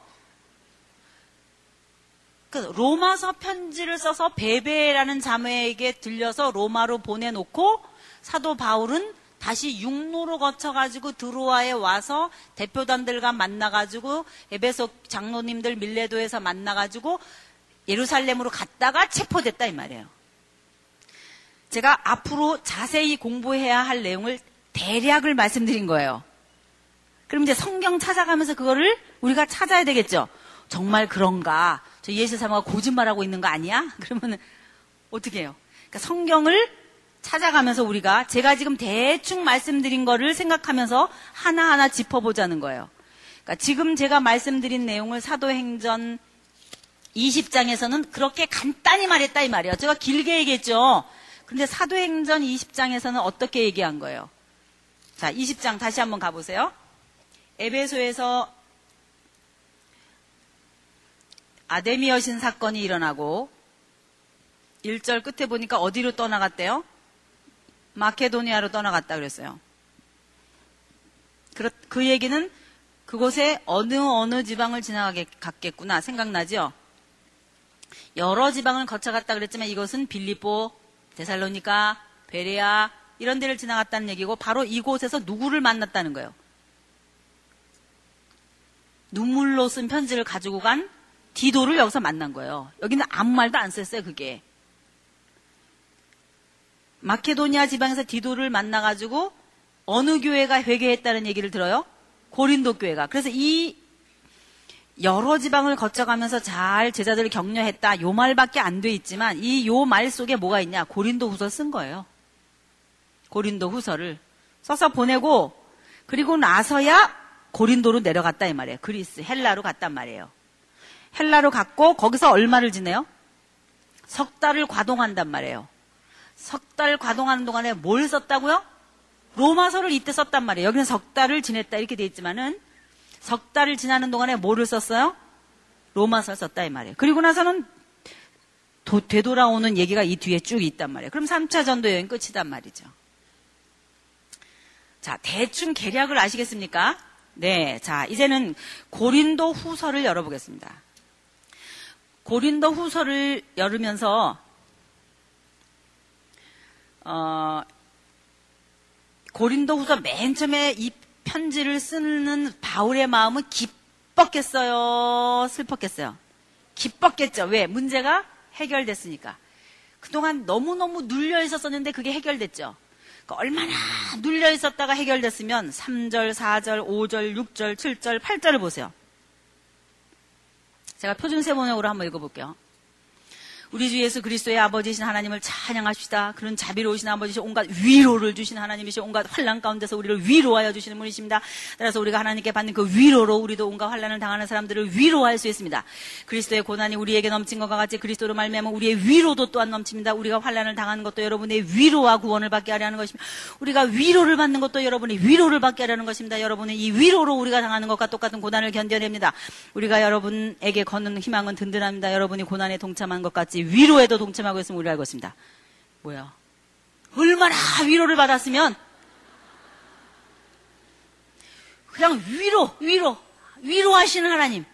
B: 그 로마서 편지를 써서 베베라는 자매에게 들려서 로마로 보내놓고 사도 바울은 다시 육로로 거쳐가지고 드로아에 와서 대표단들과 만나가지고 에베소 장로님들 밀레도에서 만나가지고 예루살렘으로 갔다가 체포됐다 이 말이에요. 제가 앞으로 자세히 공부해야 할 내용을 대략을 말씀드린 거예요. 그럼 이제 성경 찾아가면서 그거를 우리가 찾아야 되겠죠. 정말 그런가? 저 예수 사모가 거짓말하고 있는 거 아니야? 그러면 어떻게 해요? 그러니까 성경을 찾아가면서 우리가 제가 지금 대충 말씀드린 거를 생각하면서 하나하나 짚어보자는 거예요. 그러니까 지금 제가 말씀드린 내용을 사도행전 20장에서는 그렇게 간단히 말했다 이 말이에요. 제가 길게 얘기했죠. 근데 사도행전 20장에서는 어떻게 얘기한 거예요? 자, 20장 다시 한번 가보세요. 에베소에서 아데미 여신 사건이 일어나고 1절 끝에 보니까 어디로 떠나갔대요? 마케도니아로 떠나갔다 그랬어요. 그, 그 얘기는 그곳에 어느 어느 지방을 지나갔겠구나 생각나죠? 여러 지방을 거쳐갔다 그랬지만 이것은 빌리보, 데살로니카, 베레아 이런 데를 지나갔다는 얘기고 바로 이곳에서 누구를 만났다는 거예요. 눈물로 쓴 편지를 가지고 간 디도를 여기서 만난 거예요. 여기는 아무 말도 안 썼어요, 그게. 마케도니아 지방에서 디도를 만나가지고 어느 교회가 회개했다는 얘기를 들어요? 고린도 교회가. 그래서 이 여러 지방을 거쳐가면서 잘 제자들을 격려했다. 요 말밖에 안 돼 있지만 이 요 말 속에 뭐가 있냐? 고린도 후서 쓴 거예요. 고린도 후서를 써서 보내고 그리고 나서야 고린도로 내려갔다 이 말이에요. 그리스 헬라로 갔단 말이에요. 헬라로 갔고 거기서 얼마를 지내요? 석 달을 과동한단 말이에요. 석 달 과동하는 동안에 뭘 썼다고요? 로마서를 이때 썼단 말이에요. 여기는 석 달을 지냈다 이렇게 돼 있지만은 석 달을 지나는 동안에 뭐를 썼어요? 로마서를 썼다 이 말이에요. 그리고 나서는 도, 되돌아오는 얘기가 이 뒤에 쭉 있단 말이에요. 그럼 3차 전도 여행 끝이단 말이죠. 자, 대충 계략을 아시겠습니까? 네. 자, 이제는 고린도 후서를 열어보겠습니다. 고린도 후서를 열으면서 어, 고린도 후서 맨 처음에 이 편지를 쓰는 바울의 마음은 기뻤겠어요? 슬펐겠어요? 기뻤겠죠. 왜? 문제가 해결됐으니까. 그동안 너무너무 눌려 있었었는데 그게 해결됐죠. 그러니까 얼마나 눌려 있었다가 해결됐으면 3절, 4절, 5절, 6절, 7절, 8절을 보세요. 제가 표준 세번역으로 한번 읽어볼게요. 우리 주 예수 그리스도의 아버지신 하나님을 찬양합시다. 그런 자비로우신 아버지신 온갖 위로를 주신 하나님이신 온갖 환란 가운데서 우리를 위로하여 주시는 분이십니다. 따라서 우리가 하나님께 받는 그 위로로 우리도 온갖 환란을 당하는 사람들을 위로할 수 있습니다. 그리스도의 고난이 우리에게 넘친 것과 같이 그리스도로 말미암아 우리의 위로도 또한 넘칩니다. 우리가 환란을 당하는 것도 여러분의 위로와 구원을 받게 하려는 것입니다. 우리가 위로를 받는 것도 여러분의 위로를 받게 하려는 것입니다. 여러분의 이 위로로 우리가 당하는 것과 똑같은 고난을 견뎌냅니다. 우리가 여러분에게 걷는 희망은 든든합니다. 여러분이 고난에 동참한 것 같이 위로에도 동참하고 있으면 우리 알고 있습니다. 뭐야? 얼마나 위로를 받았으면 그냥 위로, 위로, 위로하시는 하나님.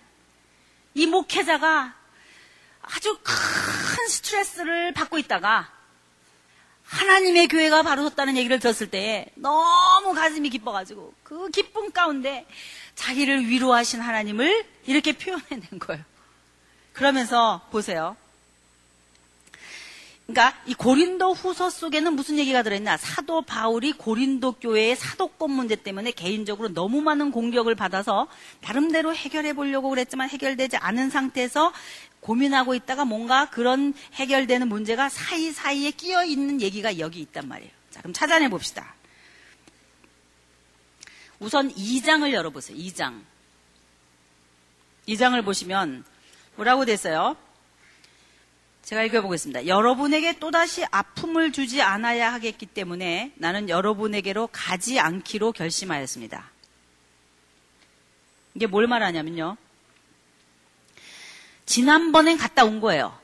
B: 이 목회자가 아주 큰 스트레스를 받고 있다가 하나님의 교회가 바로 섰다는 얘기를 들었을 때 너무 가슴이 기뻐가지고 그 기쁨 가운데 자기를 위로하신 하나님을 이렇게 표현해낸 거예요. 그러면서 보세요. 그러니까 이 고린도 후서 속에는 무슨 얘기가 들어있나? 사도 바울이 고린도 교회의 사도권 문제 때문에 개인적으로 너무 많은 공격을 받아서 나름대로 해결해 보려고 그랬지만 해결되지 않은 상태에서 고민하고 있다가 뭔가 그런 해결되는 문제가 사이사이에 끼어 있는 얘기가 여기 있단 말이에요. 자, 그럼 찾아내 봅시다. 우선 2장을 열어보세요. 2장. 2장을 보시면 뭐라고 됐어요? 제가 읽어보겠습니다. 여러분에게 또다시 아픔을 주지 않아야 하겠기 때문에 나는 여러분에게로 가지 않기로 결심하였습니다. 이게 뭘 말하냐면요. 지난번엔 갔다 온 거예요.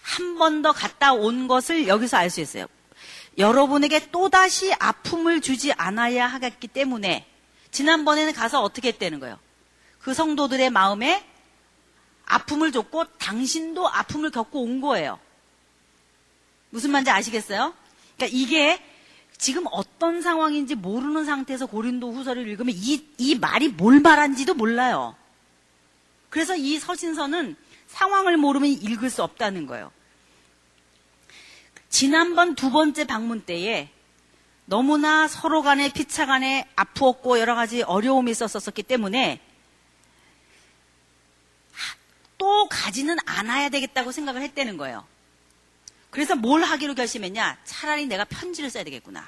B: 한 번 더 갔다 온 것을 여기서 알 수 있어요. 여러분에게 또다시 아픔을 주지 않아야 하겠기 때문에 지난번에는 가서 어떻게 했다는 거예요? 그 성도들의 마음에 아픔을 줬고 당신도 아픔을 겪고 온 거예요. 무슨 말인지 아시겠어요? 그러니까 이게 지금 어떤 상황인지 모르는 상태에서 고린도 후서를 읽으면 이, 이 말이 뭘 말한지도 몰라요. 그래서 이 서신서는 상황을 모르면 읽을 수 없다는 거예요. 지난번 두 번째 방문 때에 너무나 서로 간에 피차 간에 아프었고 여러 가지 어려움이 있었었기 때문에 또 가지는 않아야 되겠다고 생각을 했다는 거예요. 그래서 뭘 하기로 결심했냐? 차라리 내가 편지를 써야 되겠구나.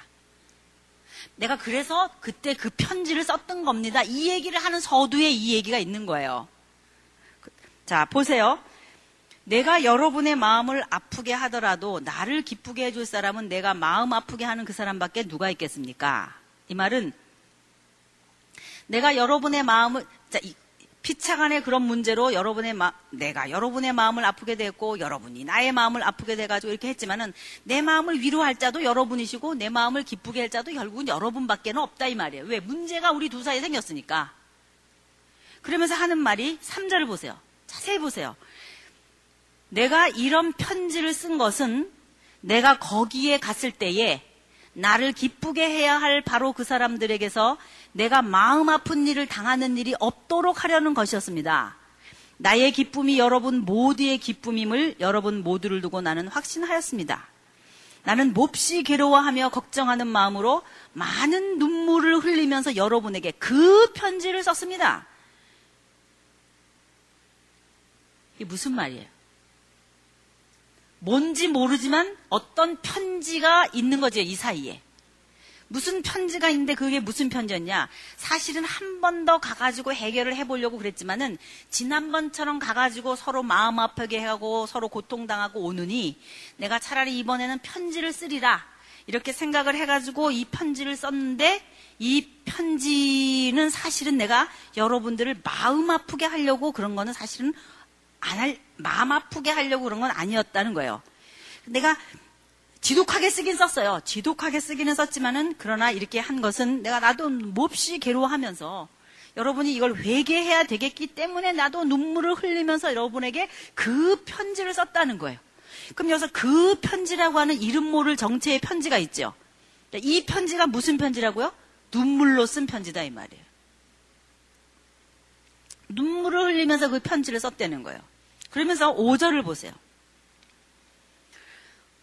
B: 내가 그래서 그때 그 편지를 썼던 겁니다. 이 얘기를 하는 서두에 이 얘기가 있는 거예요. 자, 보세요. 내가 여러분의 마음을 아프게 하더라도 나를 기쁘게 해줄 사람은 내가 마음 아프게 하는 그 사람밖에 누가 있겠습니까? 이 말은 내가 여러분의 마음을, 자, 피차간의 그런 문제로 여러분의 마, 내가 여러분의 마음을 아프게 됐고 여러분이 나의 마음을 아프게 돼가지고 이렇게 했지만은 내 마음을 위로할 자도 여러분이시고 내 마음을 기쁘게 할 자도 결국은 여러분밖에는 없다 이 말이에요. 왜? 문제가 우리 두 사이에 생겼으니까. 그러면서 하는 말이 3절을 보세요. 자세히 보세요. 내가 이런 편지를 쓴 것은 내가 거기에 갔을 때에 나를 기쁘게 해야 할 바로 그 사람들에게서 내가 마음 아픈 일을 당하는 일이 없도록 하려는 것이었습니다. 나의 기쁨이 여러분 모두의 기쁨임을 여러분 모두를 두고 나는 확신하였습니다. 나는 몹시 괴로워하며 걱정하는 마음으로 많은 눈물을 흘리면서 여러분에게 그 편지를 썼습니다. 이게 무슨 말이에요? 뭔지 모르지만 어떤 편지가 있는 거죠, 이 사이에. 무슨 편지가 있는데 그게 무슨 편지였냐? 사실은 한 번 더 가가지고 해결을 해보려고 그랬지만은 지난번처럼 가가지고 서로 마음 아프게 하고 서로 고통당하고 오느니 내가 차라리 이번에는 편지를 쓰리라. 이렇게 생각을 해가지고 이 편지를 썼는데 이 편지는 사실은 내가 여러분들을 마음 아프게 하려고 그런 거는 사실은 안 할, 마음 아프게 하려고 그런 건 아니었다는 거예요. 내가 지독하게 쓰긴 썼어요. 지독하게 쓰기는 썼지만은 그러나 이렇게 한 것은 내가 나도 몹시 괴로워하면서 여러분이 이걸 회개해야 되겠기 때문에 나도 눈물을 흘리면서 여러분에게 그 편지를 썼다는 거예요. 그럼 여기서 그 편지라고 하는 이름 모를 정체의 편지가 있죠. 이 편지가 무슨 편지라고요? 눈물로 쓴 편지다 이 말이에요. 눈물을 흘리면서 그 편지를 썼다는 거예요. 그러면서 5절을 보세요.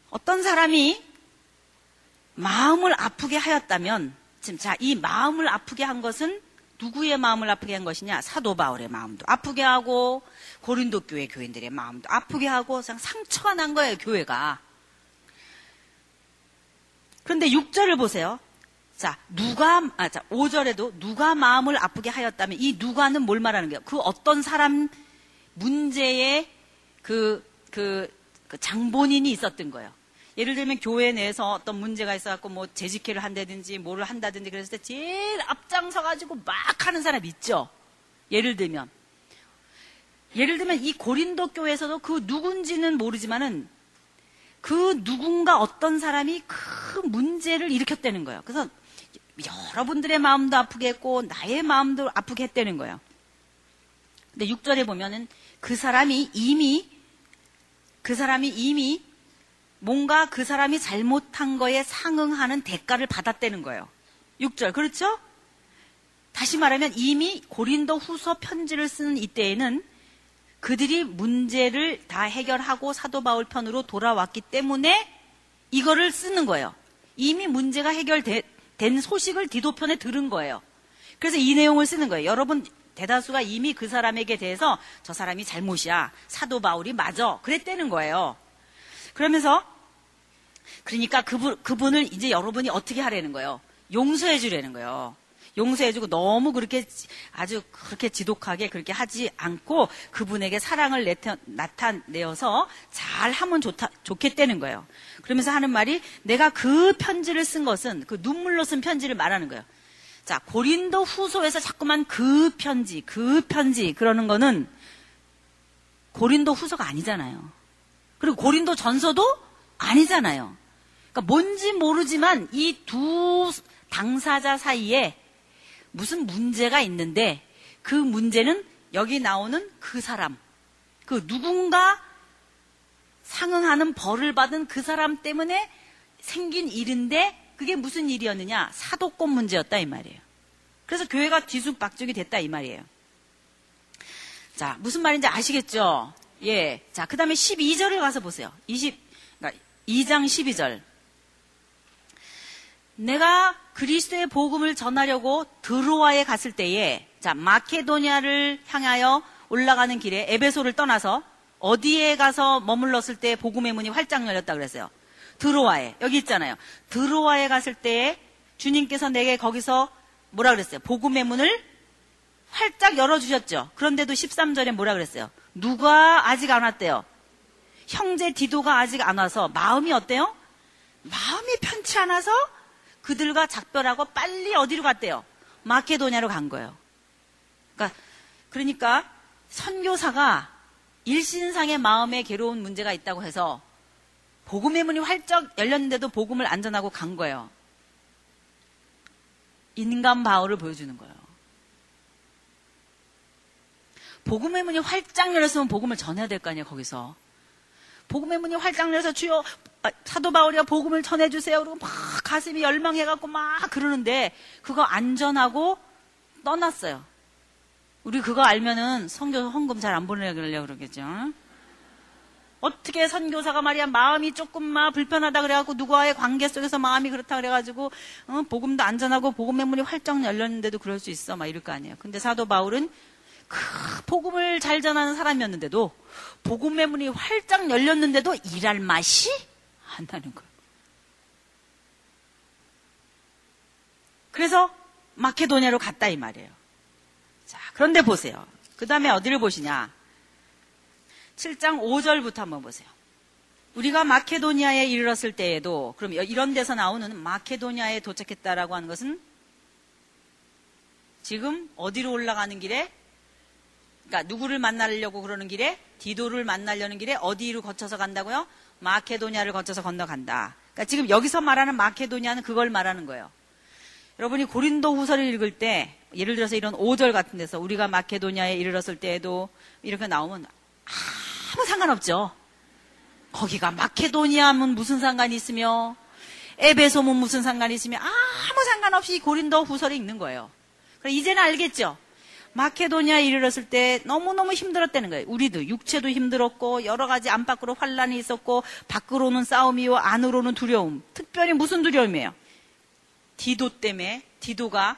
B: 어떤 사람이 마음을 아프게 하였다면, 지금 자, 이 마음을 아프게 한 것은 누구의 마음을 아프게 한 것이냐? 사도 바울의 마음도 아프게 하고 고린도 교회 교인들의 마음도 아프게 하고 상처가 난 거예요, 교회가. 그런데 6절을 보세요. 자, 누가, 아, 자, 5절에도 누가 마음을 아프게 하였다면 이 누가는 뭘 말하는 거예요? 그 어떤 사람 문제에 그, 그, 그 장본인이 있었던 거예요. 예를 들면 교회 내에서 어떤 문제가 있어갖고 뭐 재직회를 한다든지 뭐를 한다든지 그랬을 때 제일 앞장서가지고 막 하는 사람 있죠. 예를 들면. 예를 들면 이 고린도 교회에서도 그 누군지는 모르지만은 그 누군가 어떤 사람이 그 문제를 일으켰다는 거예요. 그래서 여러분들의 마음도 아프게 했고 나의 마음도 아프게 했다는 거예요. 근데 6절에 보면은 그 사람이 이미 그 사람이 이미 뭔가 그 사람이 잘못한 거에 상응하는 대가를 받았다는 거예요. 6절. 그렇죠? 다시 말하면 이미 고린도 후서 편지를 쓰는 이때에는 그들이 문제를 다 해결하고 사도 바울 편으로 돌아왔기 때문에 이거를 쓰는 거예요. 이미 문제가 해결된 소식을 디도 편에 들은 거예요. 그래서 이 내용을 쓰는 거예요. 여러분 대다수가 이미 그 사람에게 대해서 저 사람이 잘못이야. 사도 바울이 맞아. 그랬다는 거예요. 그러면서 그러니까 그분, 그분을 이제 여러분이 어떻게 하라는 거예요? 용서해 주라는 거예요. 용서해 주고 너무 그렇게 아주 그렇게 지독하게 그렇게 하지 않고 그분에게 사랑을 내타, 나타내어서 잘 하면 좋다, 좋겠다는 거예요. 그러면서 하는 말이 내가 그 편지를 쓴 것은 그 눈물로 쓴 편지를 말하는 거예요. 자, 고린도 후소에서 자꾸만 그 편지, 그 편지 그러는 거는 고린도 후소가 아니잖아요. 그리고 고린도 전서도 아니잖아요. 그러니까 뭔지 모르지만 이 두 당사자 사이에 무슨 문제가 있는데 그 문제는 여기 나오는 그 사람, 그 누군가 상응하는 벌을 받은 그 사람 때문에 생긴 일인데 그게 무슨 일이었느냐? 사도권 문제였다 이 말이에요. 그래서 교회가 뒤숭박죽이 됐다 이 말이에요. 자, 무슨 말인지 아시겠죠? 예. 자, 그 다음에 12절을 가서 보세요. 20, 그러니까 2장 12절. 내가 그리스도의 복음을 전하려고 드로아에 갔을 때에 자 마케도니아를 향하여 올라가는 길에 에베소를 떠나서 어디에 가서 머물렀을 때 복음의 문이 활짝 열렸다 그랬어요. 드로아에 여기 있잖아요. 드로아에 갔을 때에 주님께서 내게 거기서 뭐라 그랬어요? 복음의 문을 활짝 열어주셨죠. 그런데도 13절에 뭐라 그랬어요? 누가 아직 안 왔대요? 형제 디도가 아직 안 와서 마음이 어때요? 마음이 편치 않아서 그들과 작별하고 빨리 어디로 갔대요? 마케도냐로 간 거예요. 그러니까, 그러니까 선교사가 일신상의 마음에 괴로운 문제가 있다고 해서 복음의 문이 활짝 열렸는데도 복음을 안전하고 간 거예요. 인간 바울을 보여주는 거예요. 복음의 문이 활짝 열렸으면 복음을 전해야 될 거 아니에요, 거기서. 복음의 문이 활짝 열려서 주여 아, 사도 바울이가 복음을 전해주세요. 그리고 막 가슴이 열망해갖고 막 그러는데 그거 안전하고 떠났어요. 우리 그거 알면은 선교 헌금 잘 안 보내려고 그러겠죠. 어떻게 선교사가 말이야 마음이 조금 막 불편하다 그래갖고 누구와의 관계 속에서 마음이 그렇다 그래가지고 어, 복음도 안전하고 복음의 문이 활짝 열렸는데도 그럴 수 있어 막 이럴 거 아니에요. 근데 사도 바울은 그 복음을 잘 전하는 사람이었는데도 복음의 문이 활짝 열렸는데도 일할 맛이 한다는 거예요. 그래서 마케도니아로 갔다 이 말이에요. 자, 그런데 보세요. 그 다음에 어디를 보시냐? 7장 5절부터 한번 보세요. 우리가 마케도니아에 이르렀을 때에도 그럼 이런 데서 나오는 마케도니아에 도착했다라고 하는 것은 지금 어디로 올라가는 길에 그러니까 누구를 만나려고 그러는 길에 디도를 만나려는 길에 어디로 거쳐서 간다고요? 마케도니아를 거쳐서 건너간다. 그러니까 지금 여기서 말하는 마케도니아는 그걸 말하는 거예요. 여러분이 고린도 후서를 읽을 때 예를 들어서 이런 5절 같은 데서 우리가 마케도니아에 이르렀을 때에도 이렇게 나오면 아무 상관없죠. 거기가 마케도니아면 무슨 상관이 있으며 에베소면 무슨 상관이 있으며 아무 상관없이 고린도 후서를 읽는 거예요. 그럼 이제는 알겠죠? 마케도니아에 이르렀을 때 너무너무 힘들었다는 거예요. 우리도 육체도 힘들었고 여러 가지 안팎으로 환란이 있었고 밖으로는 싸움이요 안으로는 두려움. 특별히 무슨 두려움이에요? 디도 때문에 디도가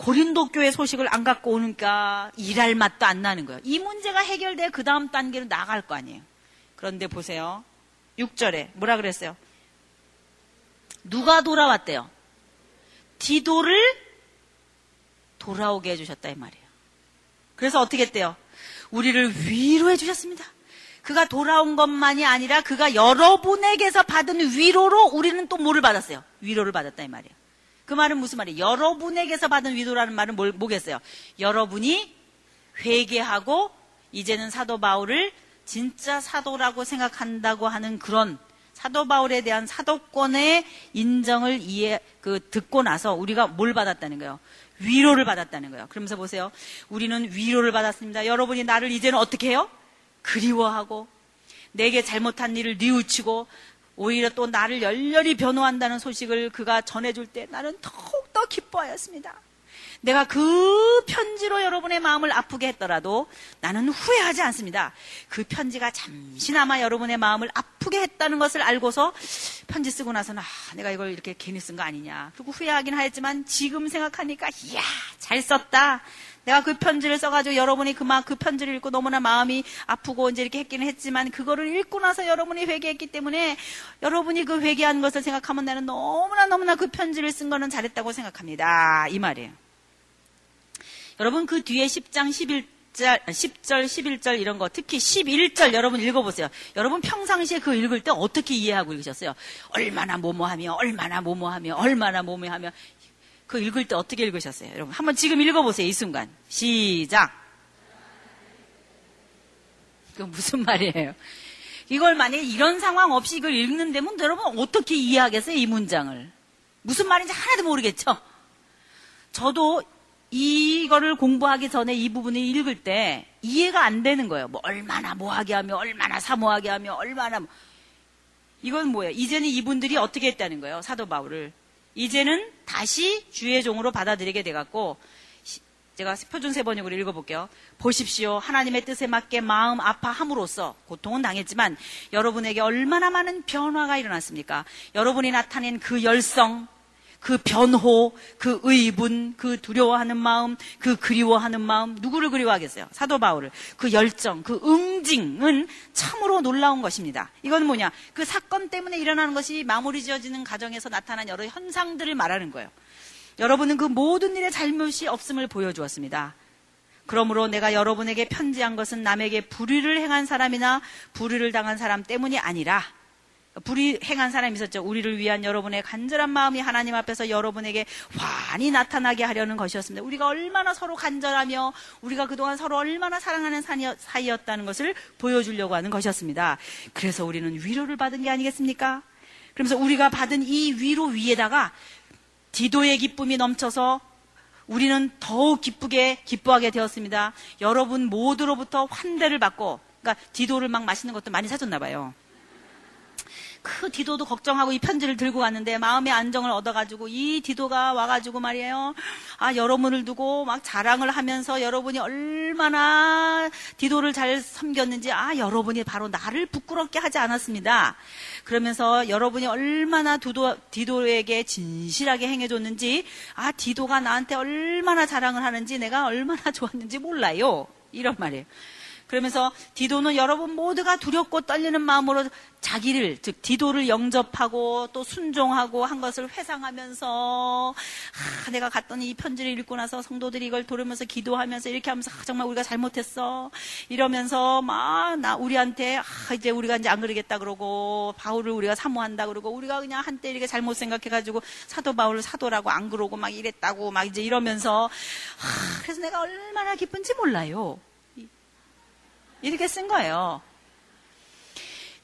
B: 고린도 교회 소식을 안 갖고 오니까 일할 맛도 안 나는 거예요. 이 문제가 해결돼 그 다음 단계로 나갈 거 아니에요. 그런데 보세요. 6절에 뭐라 그랬어요? 누가 돌아왔대요? 디도를 돌아오게 해주셨다 이 말이에요. 그래서 어떻게 했대요? 우리를 위로해 주셨습니다. 그가 돌아온 것만이 아니라 그가 여러분에게서 받은 위로로 우리는 또 뭐를 받았어요? 위로를 받았다 이 말이에요. 그 말은 무슨 말이에요? 여러분에게서 받은 위로라는 말은 뭘, 뭐겠어요? 여러분이 회개하고 이제는 사도 바울을 진짜 사도라고 생각한다고 하는 그런 사도 바울에 대한 사도권의 인정을 이해 그 듣고 나서 우리가 뭘 받았다는 거예요? 위로를 받았다는 거예요. 그러면서 보세요. 우리는 위로를 받았습니다. 여러분이 나를 이제는 어떻게 해요? 그리워하고 내게 잘못한 일을 뉘우치고 오히려 또 나를 열렬히 변호한다는 소식을 그가 전해줄 때 나는 더욱더 기뻐하였습니다. 내가 그 편지로 여러분의 마음을 아프게 했더라도 나는 후회하지 않습니다. 그 편지가 잠시나마 여러분의 마음을 아프게 했다는 것을 알고서 편지 쓰고 나서는 아, 내가 이걸 이렇게 괜히 쓴 거 아니냐. 그리고 후회하긴 하였지만 지금 생각하니까 이야, 잘 썼다. 내가 그 편지를 써가지고 여러분이 그만 그 편지를 읽고 너무나 마음이 아프고 이제 이렇게 했기는 했지만 그거를 읽고 나서 여러분이 회개했기 때문에 여러분이 그 회개한 것을 생각하면 나는 너무나 너무나 그 편지를 쓴 거는 잘했다고 생각합니다. 이 말이에요. 여러분 그 뒤에 10장 11절, 10절, 11절 이런 거 특히 11절 여러분 읽어보세요. 여러분 평상시에 그 읽을 때 어떻게 이해하고 읽으셨어요? 얼마나 뭐뭐하며 얼마나 뭐뭐하며 얼마나 뭐뭐하며 그 읽을 때 어떻게 읽으셨어요? 여러분 한번 지금 읽어보세요. 이 순간 시작. 그 무슨 말이에요? 이걸 만약에 이런 상황 없이 이걸 읽는다면 여러분 어떻게 이해하겠어요? 이 문장을. 무슨 말인지 하나도 모르겠죠? 저도 이거를 공부하기 전에 이 부분을 읽을 때 이해가 안 되는 거예요. 뭐 얼마나 뭐하게 하며 얼마나 사모하게 하며 얼마나 뭐. 이건 뭐예요? 이제는 이분들이 어떻게 했다는 거예요? 사도 바울을 이제는 다시 주의 종으로 받아들이게 돼갖고 제가 표준 세 번역으로 읽어볼게요. 보십시오. 하나님의 뜻에 맞게 마음 아파함으로써 고통은 당했지만 여러분에게 얼마나 많은 변화가 일어났습니까? 여러분이 나타낸 그 열성, 그 변호, 그 의분, 그 두려워하는 마음, 그 그리워하는 마음, 누구를 그리워하겠어요? 사도 바울을. 그 열정, 그 응징은 참으로 놀라운 것입니다. 이건 뭐냐? 그 사건 때문에 일어나는 것이 마무리 지어지는 과정에서 나타난 여러 현상들을 말하는 거예요. 여러분은 그 모든 일에 잘못이 없음을 보여주었습니다. 그러므로 내가 여러분에게 편지한 것은 남에게 불의를 행한 사람이나 불의를 당한 사람 때문이 아니라 불이 행한 사람이 있었죠. 우리를 위한 여러분의 간절한 마음이 하나님 앞에서 여러분에게 환히 나타나게 하려는 것이었습니다. 우리가 얼마나 서로 간절하며 우리가 그동안 서로 얼마나 사랑하는 사이였다는 것을 보여주려고 하는 것이었습니다. 그래서 우리는 위로를 받은 게 아니겠습니까? 그러면서 우리가 받은 이 위로 위에다가 디도의 기쁨이 넘쳐서 우리는 더욱 기쁘게 기뻐하게 되었습니다. 여러분 모두로부터 환대를 받고 그러니까 디도를 막 마시는 것도 많이 사줬나 봐요. 그 디도도 걱정하고 이 편지를 들고 갔는데 마음의 안정을 얻어가지고 이 디도가 와가지고 말이에요. 아, 여러분을 두고 막 자랑을 하면서 여러분이 얼마나 디도를 잘 섬겼는지 아, 여러분이 바로 나를 부끄럽게 하지 않았습니다. 그러면서 여러분이 얼마나 두도, 디도에게 진실하게 행해줬는지 아, 디도가 나한테 얼마나 자랑을 하는지 내가 얼마나 좋았는지 몰라요. 이런 말이에요. 그러면서 디도는 여러분 모두가 두렵고 떨리는 마음으로 자기를 즉 디도를 영접하고 또 순종하고 한 것을 회상하면서 아, 내가 갔더니 이 편지를 읽고 나서 성도들이 이걸 돌으면서 기도하면서 이렇게 하면서 아, 정말 우리가 잘못했어 이러면서 막 나 우리한테 아, 이제 우리가 이제 안 그러겠다 그러고 바울을 우리가 사모한다 그러고 우리가 그냥 한때 이렇게 잘못 생각해가지고 사도 바울을 사도라고 안 그러고 막 이랬다고 막 이제 이러면서 아, 그래서 내가 얼마나 기쁜지 몰라요. 이렇게 쓴 거예요.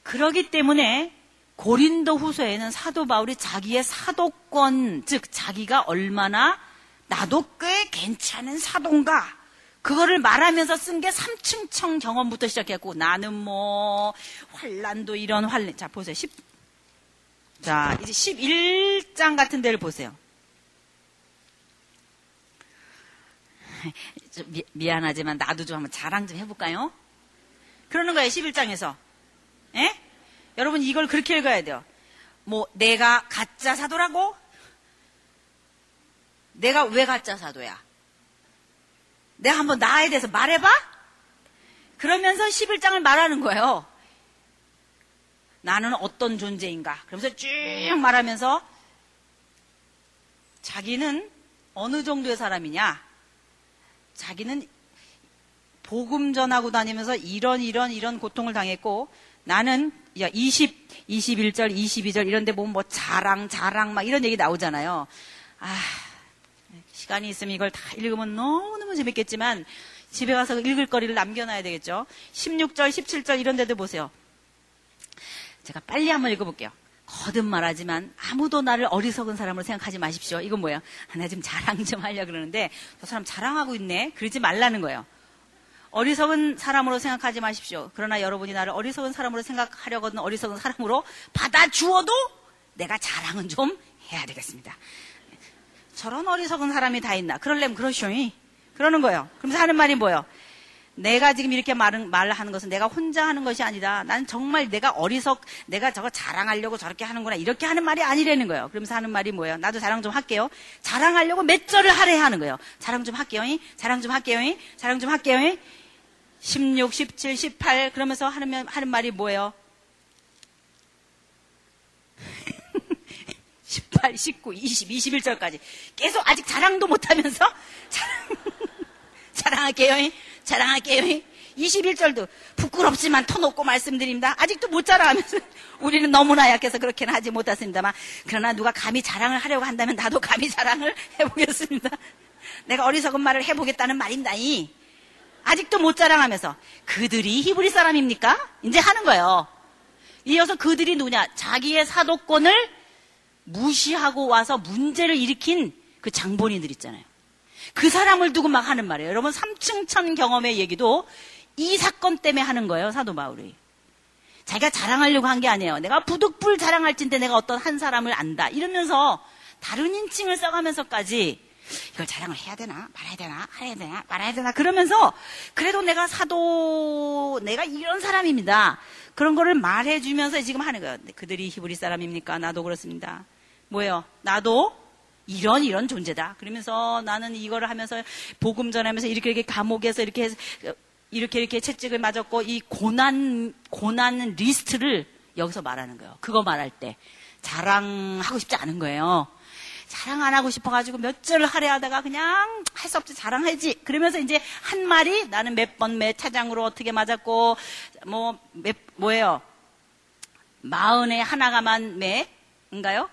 B: 그러기 때문에 고린도 후서에는 사도 바울이 자기의 사도권, 즉 자기가 얼마나 나도 꽤 괜찮은 사도인가 그거를 말하면서 쓴 게 삼층청 경험부터 시작했고 나는 뭐 환란도 이런 환란 자 보세요. 10, 자 이제 11장 같은 데를 보세요. 미, 미안하지만 나도 좀 한번 자랑 좀 해볼까요? 그러는 거예요, 11장에서. 예? 여러분 이걸 그렇게 읽어야 돼요. 뭐 내가 가짜 사도라고? 내가 왜 가짜 사도야? 내가 한번 나에 대해서 말해봐? 그러면서 11장을 말하는 거예요. 나는 어떤 존재인가. 그러면서 쭉 말하면서 자기는 어느 정도의 사람이냐. 자기는 복음 전하고 다니면서 이런 이런 이런 고통을 당했고 나는 야 20, 21절, 22절 이런 데 보면 뭐 자랑, 자랑 막 이런 얘기 나오잖아요. 아, 시간이 있으면 이걸 다 읽으면 너무너무 재밌겠지만 집에 가서 읽을 거리를 남겨놔야 되겠죠. 16절, 17절 이런 데도 보세요. 제가 빨리 한번 읽어볼게요. 거듭 말하지만 아무도 나를 어리석은 사람으로 생각하지 마십시오. 이건 뭐야? 아, 나 지금 자랑 좀 하려 그러는데 저 사람 자랑하고 있네. 그러지 말라는 거예요. 어리석은 사람으로 생각하지 마십시오. 그러나 여러분이 나를 어리석은 사람으로 생각하려거든 어리석은 사람으로 받아주어도 내가 자랑은 좀 해야 되겠습니다. 저런 어리석은 사람이 다 있나? 그럴려면 그러쇼. 그러는 거예요. 그러면서 하는 말이 뭐예요? 내가 지금 이렇게 말은, 말을 하는 것은 내가 혼자 하는 것이 아니다. 난 정말 내가 어리석, 내가 저거 자랑하려고 저렇게 하는구나. 이렇게 하는 말이 아니라는 거예요. 그러면서 하는 말이 뭐예요? 나도 자랑 좀 할게요. 자랑하려고 몇 절을 하래 하는 거예요. 자랑 좀 할게요. 자랑 좀 할게요. 자랑 좀 할게요. 16, 17, 18 그러면서 하는, 하는 말이 뭐예요? 18, 19, 20, 21절까지 계속 아직 자랑도 못하면서 자랑, 자랑할게요. 자랑할게요. 21절도 부끄럽지만 터놓고 말씀드립니다. 아직도 못 자랑하면서 우리는 너무나 약해서 그렇게는 하지 못했습니다만 그러나 누가 감히 자랑을 하려고 한다면 나도 감히 자랑을 해보겠습니다. 내가 어리석은 말을 해보겠다는 말입니다. 아직도 못 자랑하면서 그들이 히브리 사람입니까? 이제 하는 거예요. 이어서 그들이 누구냐? 자기의 사도권을 무시하고 와서 문제를 일으킨 그 장본인들 있잖아요. 그 사람을 두고 막 하는 말이에요. 여러분 삼층천 경험의 얘기도 이 사건 때문에 하는 거예요. 사도 바울이. 자기가 자랑하려고 한 게 아니에요. 내가 부득불 자랑할진데 내가 어떤 한 사람을 안다. 이러면서 다른 인칭을 써가면서까지 이걸 자랑을 해야 되나 말아야 되나 해야 되나 말아야 되나 그러면서 그래도 내가 사도 내가 이런 사람입니다. 그런 거를 말해주면서 지금 하는 거예요. 그들이 히브리 사람입니까? 나도 그렇습니다. 뭐예요? 나도 이런 이런 존재다. 그러면서 나는 이거를 하면서 복음 전하면서 이렇게 이렇게 감옥에서 이렇게 해서 이렇게 이렇게 채찍을 맞았고 이 고난 고난 리스트를 여기서 말하는 거예요. 그거 말할 때 자랑하고 싶지 않은 거예요. 자랑 안 하고 싶어가지고 몇 절을 하려 하다가 그냥 할 수 없지 자랑하지. 그러면서 이제 한 말이 나는 몇번몇 차장으로 어떻게 맞았고 뭐 몇, 뭐예요? 마흔에 하나가만 매인가요?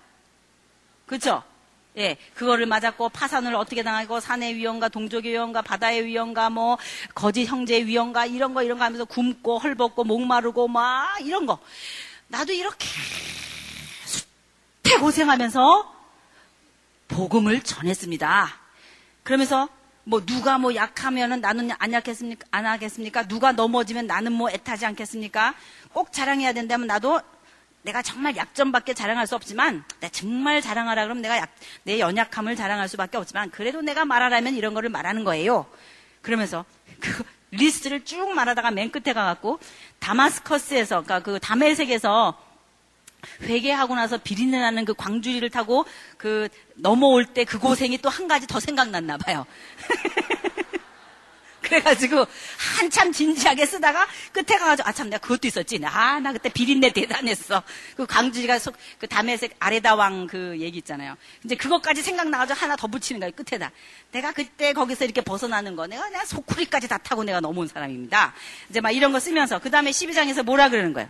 B: 그죠? 예, 그거를 맞았고 파산을 어떻게 당하고 산의 위험과 동족의 위험과 바다의 위험과 뭐 거짓 형제의 위험과 이런 거 이런 거 하면서 굶고 헐벗고 목마르고 막 이런 거 나도 이렇게 숫대 고생하면서 복음을 전했습니다. 그러면서 뭐 누가 뭐 약하면은 나는 안 약했습니까? 안 하겠습니까? 누가 넘어지면 나는 뭐 애타지 않겠습니까? 꼭 자랑해야 된다면 나도 내가 정말 약점밖에 자랑할 수 없지만 내가 정말 자랑하라 그러면 내가 약, 내 연약함을 자랑할 수밖에 없지만 그래도 내가 말하라면 이런 거를 말하는 거예요. 그러면서 그 리스트를 쭉 말하다가 맨 끝에 가갖고 다마스커스에서 그러니까 그 다메섹에서 회개하고 나서 비린내 나는 그 광주리를 타고 그 넘어올 때 그 고생이 또 한 가지 더 생각났나 봐요. 그래가지고 한참 진지하게 쓰다가 끝에 가가지고 아 참 내가 그것도 있었지. 아 나 그때 비린내 대단했어. 그 광주리가 속, 그 다메섹 아레다왕 그 얘기 있잖아요. 이제 그것까지 생각나가지고 하나 더 붙이는 거예요 끝에다. 내가 그때 거기서 이렇게 벗어나는 거 내가 내가 소쿠리까지 다 타고 내가 넘어온 사람입니다. 이제 막 이런 거 쓰면서 그 다음에 12장에서 뭐라 그러는 거예요.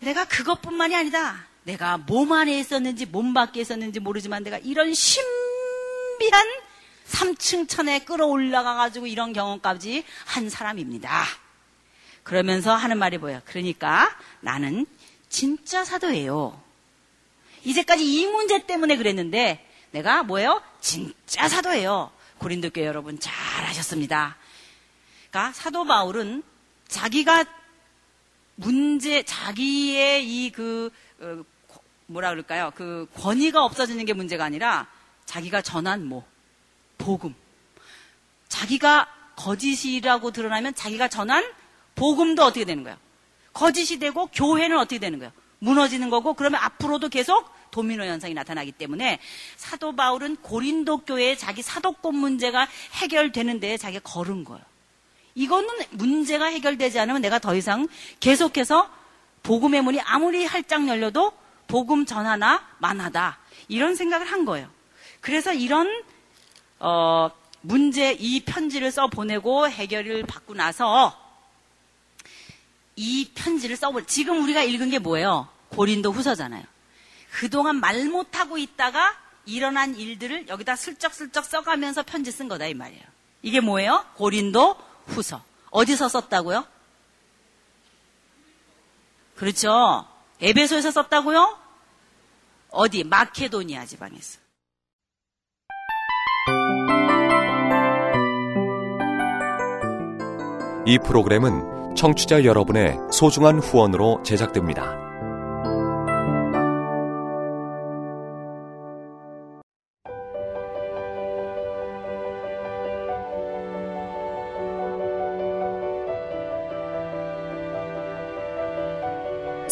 B: 내가 그것뿐만이 아니다. 내가 몸 안에 있었는지 몸 밖에 있었는지 모르지만 내가 이런 신비한 3층 천에 끌어올라가 가지고 이런 경험까지 한 사람입니다. 그러면서 하는 말이 뭐예요? 그러니까 나는 진짜 사도예요. 이제까지 이 문제 때문에 그랬는데 내가 뭐예요? 진짜 사도예요. 고린도 교회 여러분 잘 하셨습니다. 그러니까 사도 바울은 자기가 문제 자기의 이그 어, 뭐라 그럴까요? 그 권위가 없어지는 게 문제가 아니라 자기가 전한 뭐 복음. 자기가 거짓이라고 드러나면 자기가 전한 복음도 어떻게 되는 거예요? 거짓이 되고 교회는 어떻게 되는 거예요? 무너지는 거고 그러면 앞으로도 계속 도미노 현상이 나타나기 때문에 사도 바울은 고린도 교회에 자기 사도권 문제가 해결되는데 자기가 걸은 거예요. 이거는 문제가 해결되지 않으면 내가 더 이상 계속해서 복음의 문이 아무리 활짝 열려도 복음 전하나 만하다. 이런 생각을 한 거예요. 그래서 이런 어, 문제 이 편지를 써 보내고 해결을 받고 나서 이 편지를 써볼 지금 우리가 읽은 게 뭐예요? 고린도 후서잖아요. 그동안 말 못하고 있다가 일어난 일들을 여기다 슬쩍슬쩍 써가면서 편지 쓴 거다 이 말이에요. 이게 뭐예요? 고린도 후서. 어디서 썼다고요? 그렇죠. 에베소에서 썼다고요? 어디? 마케도니아 지방에서.
C: 이 프로그램은 청취자 여러분의 소중한 후원으로 제작됩니다.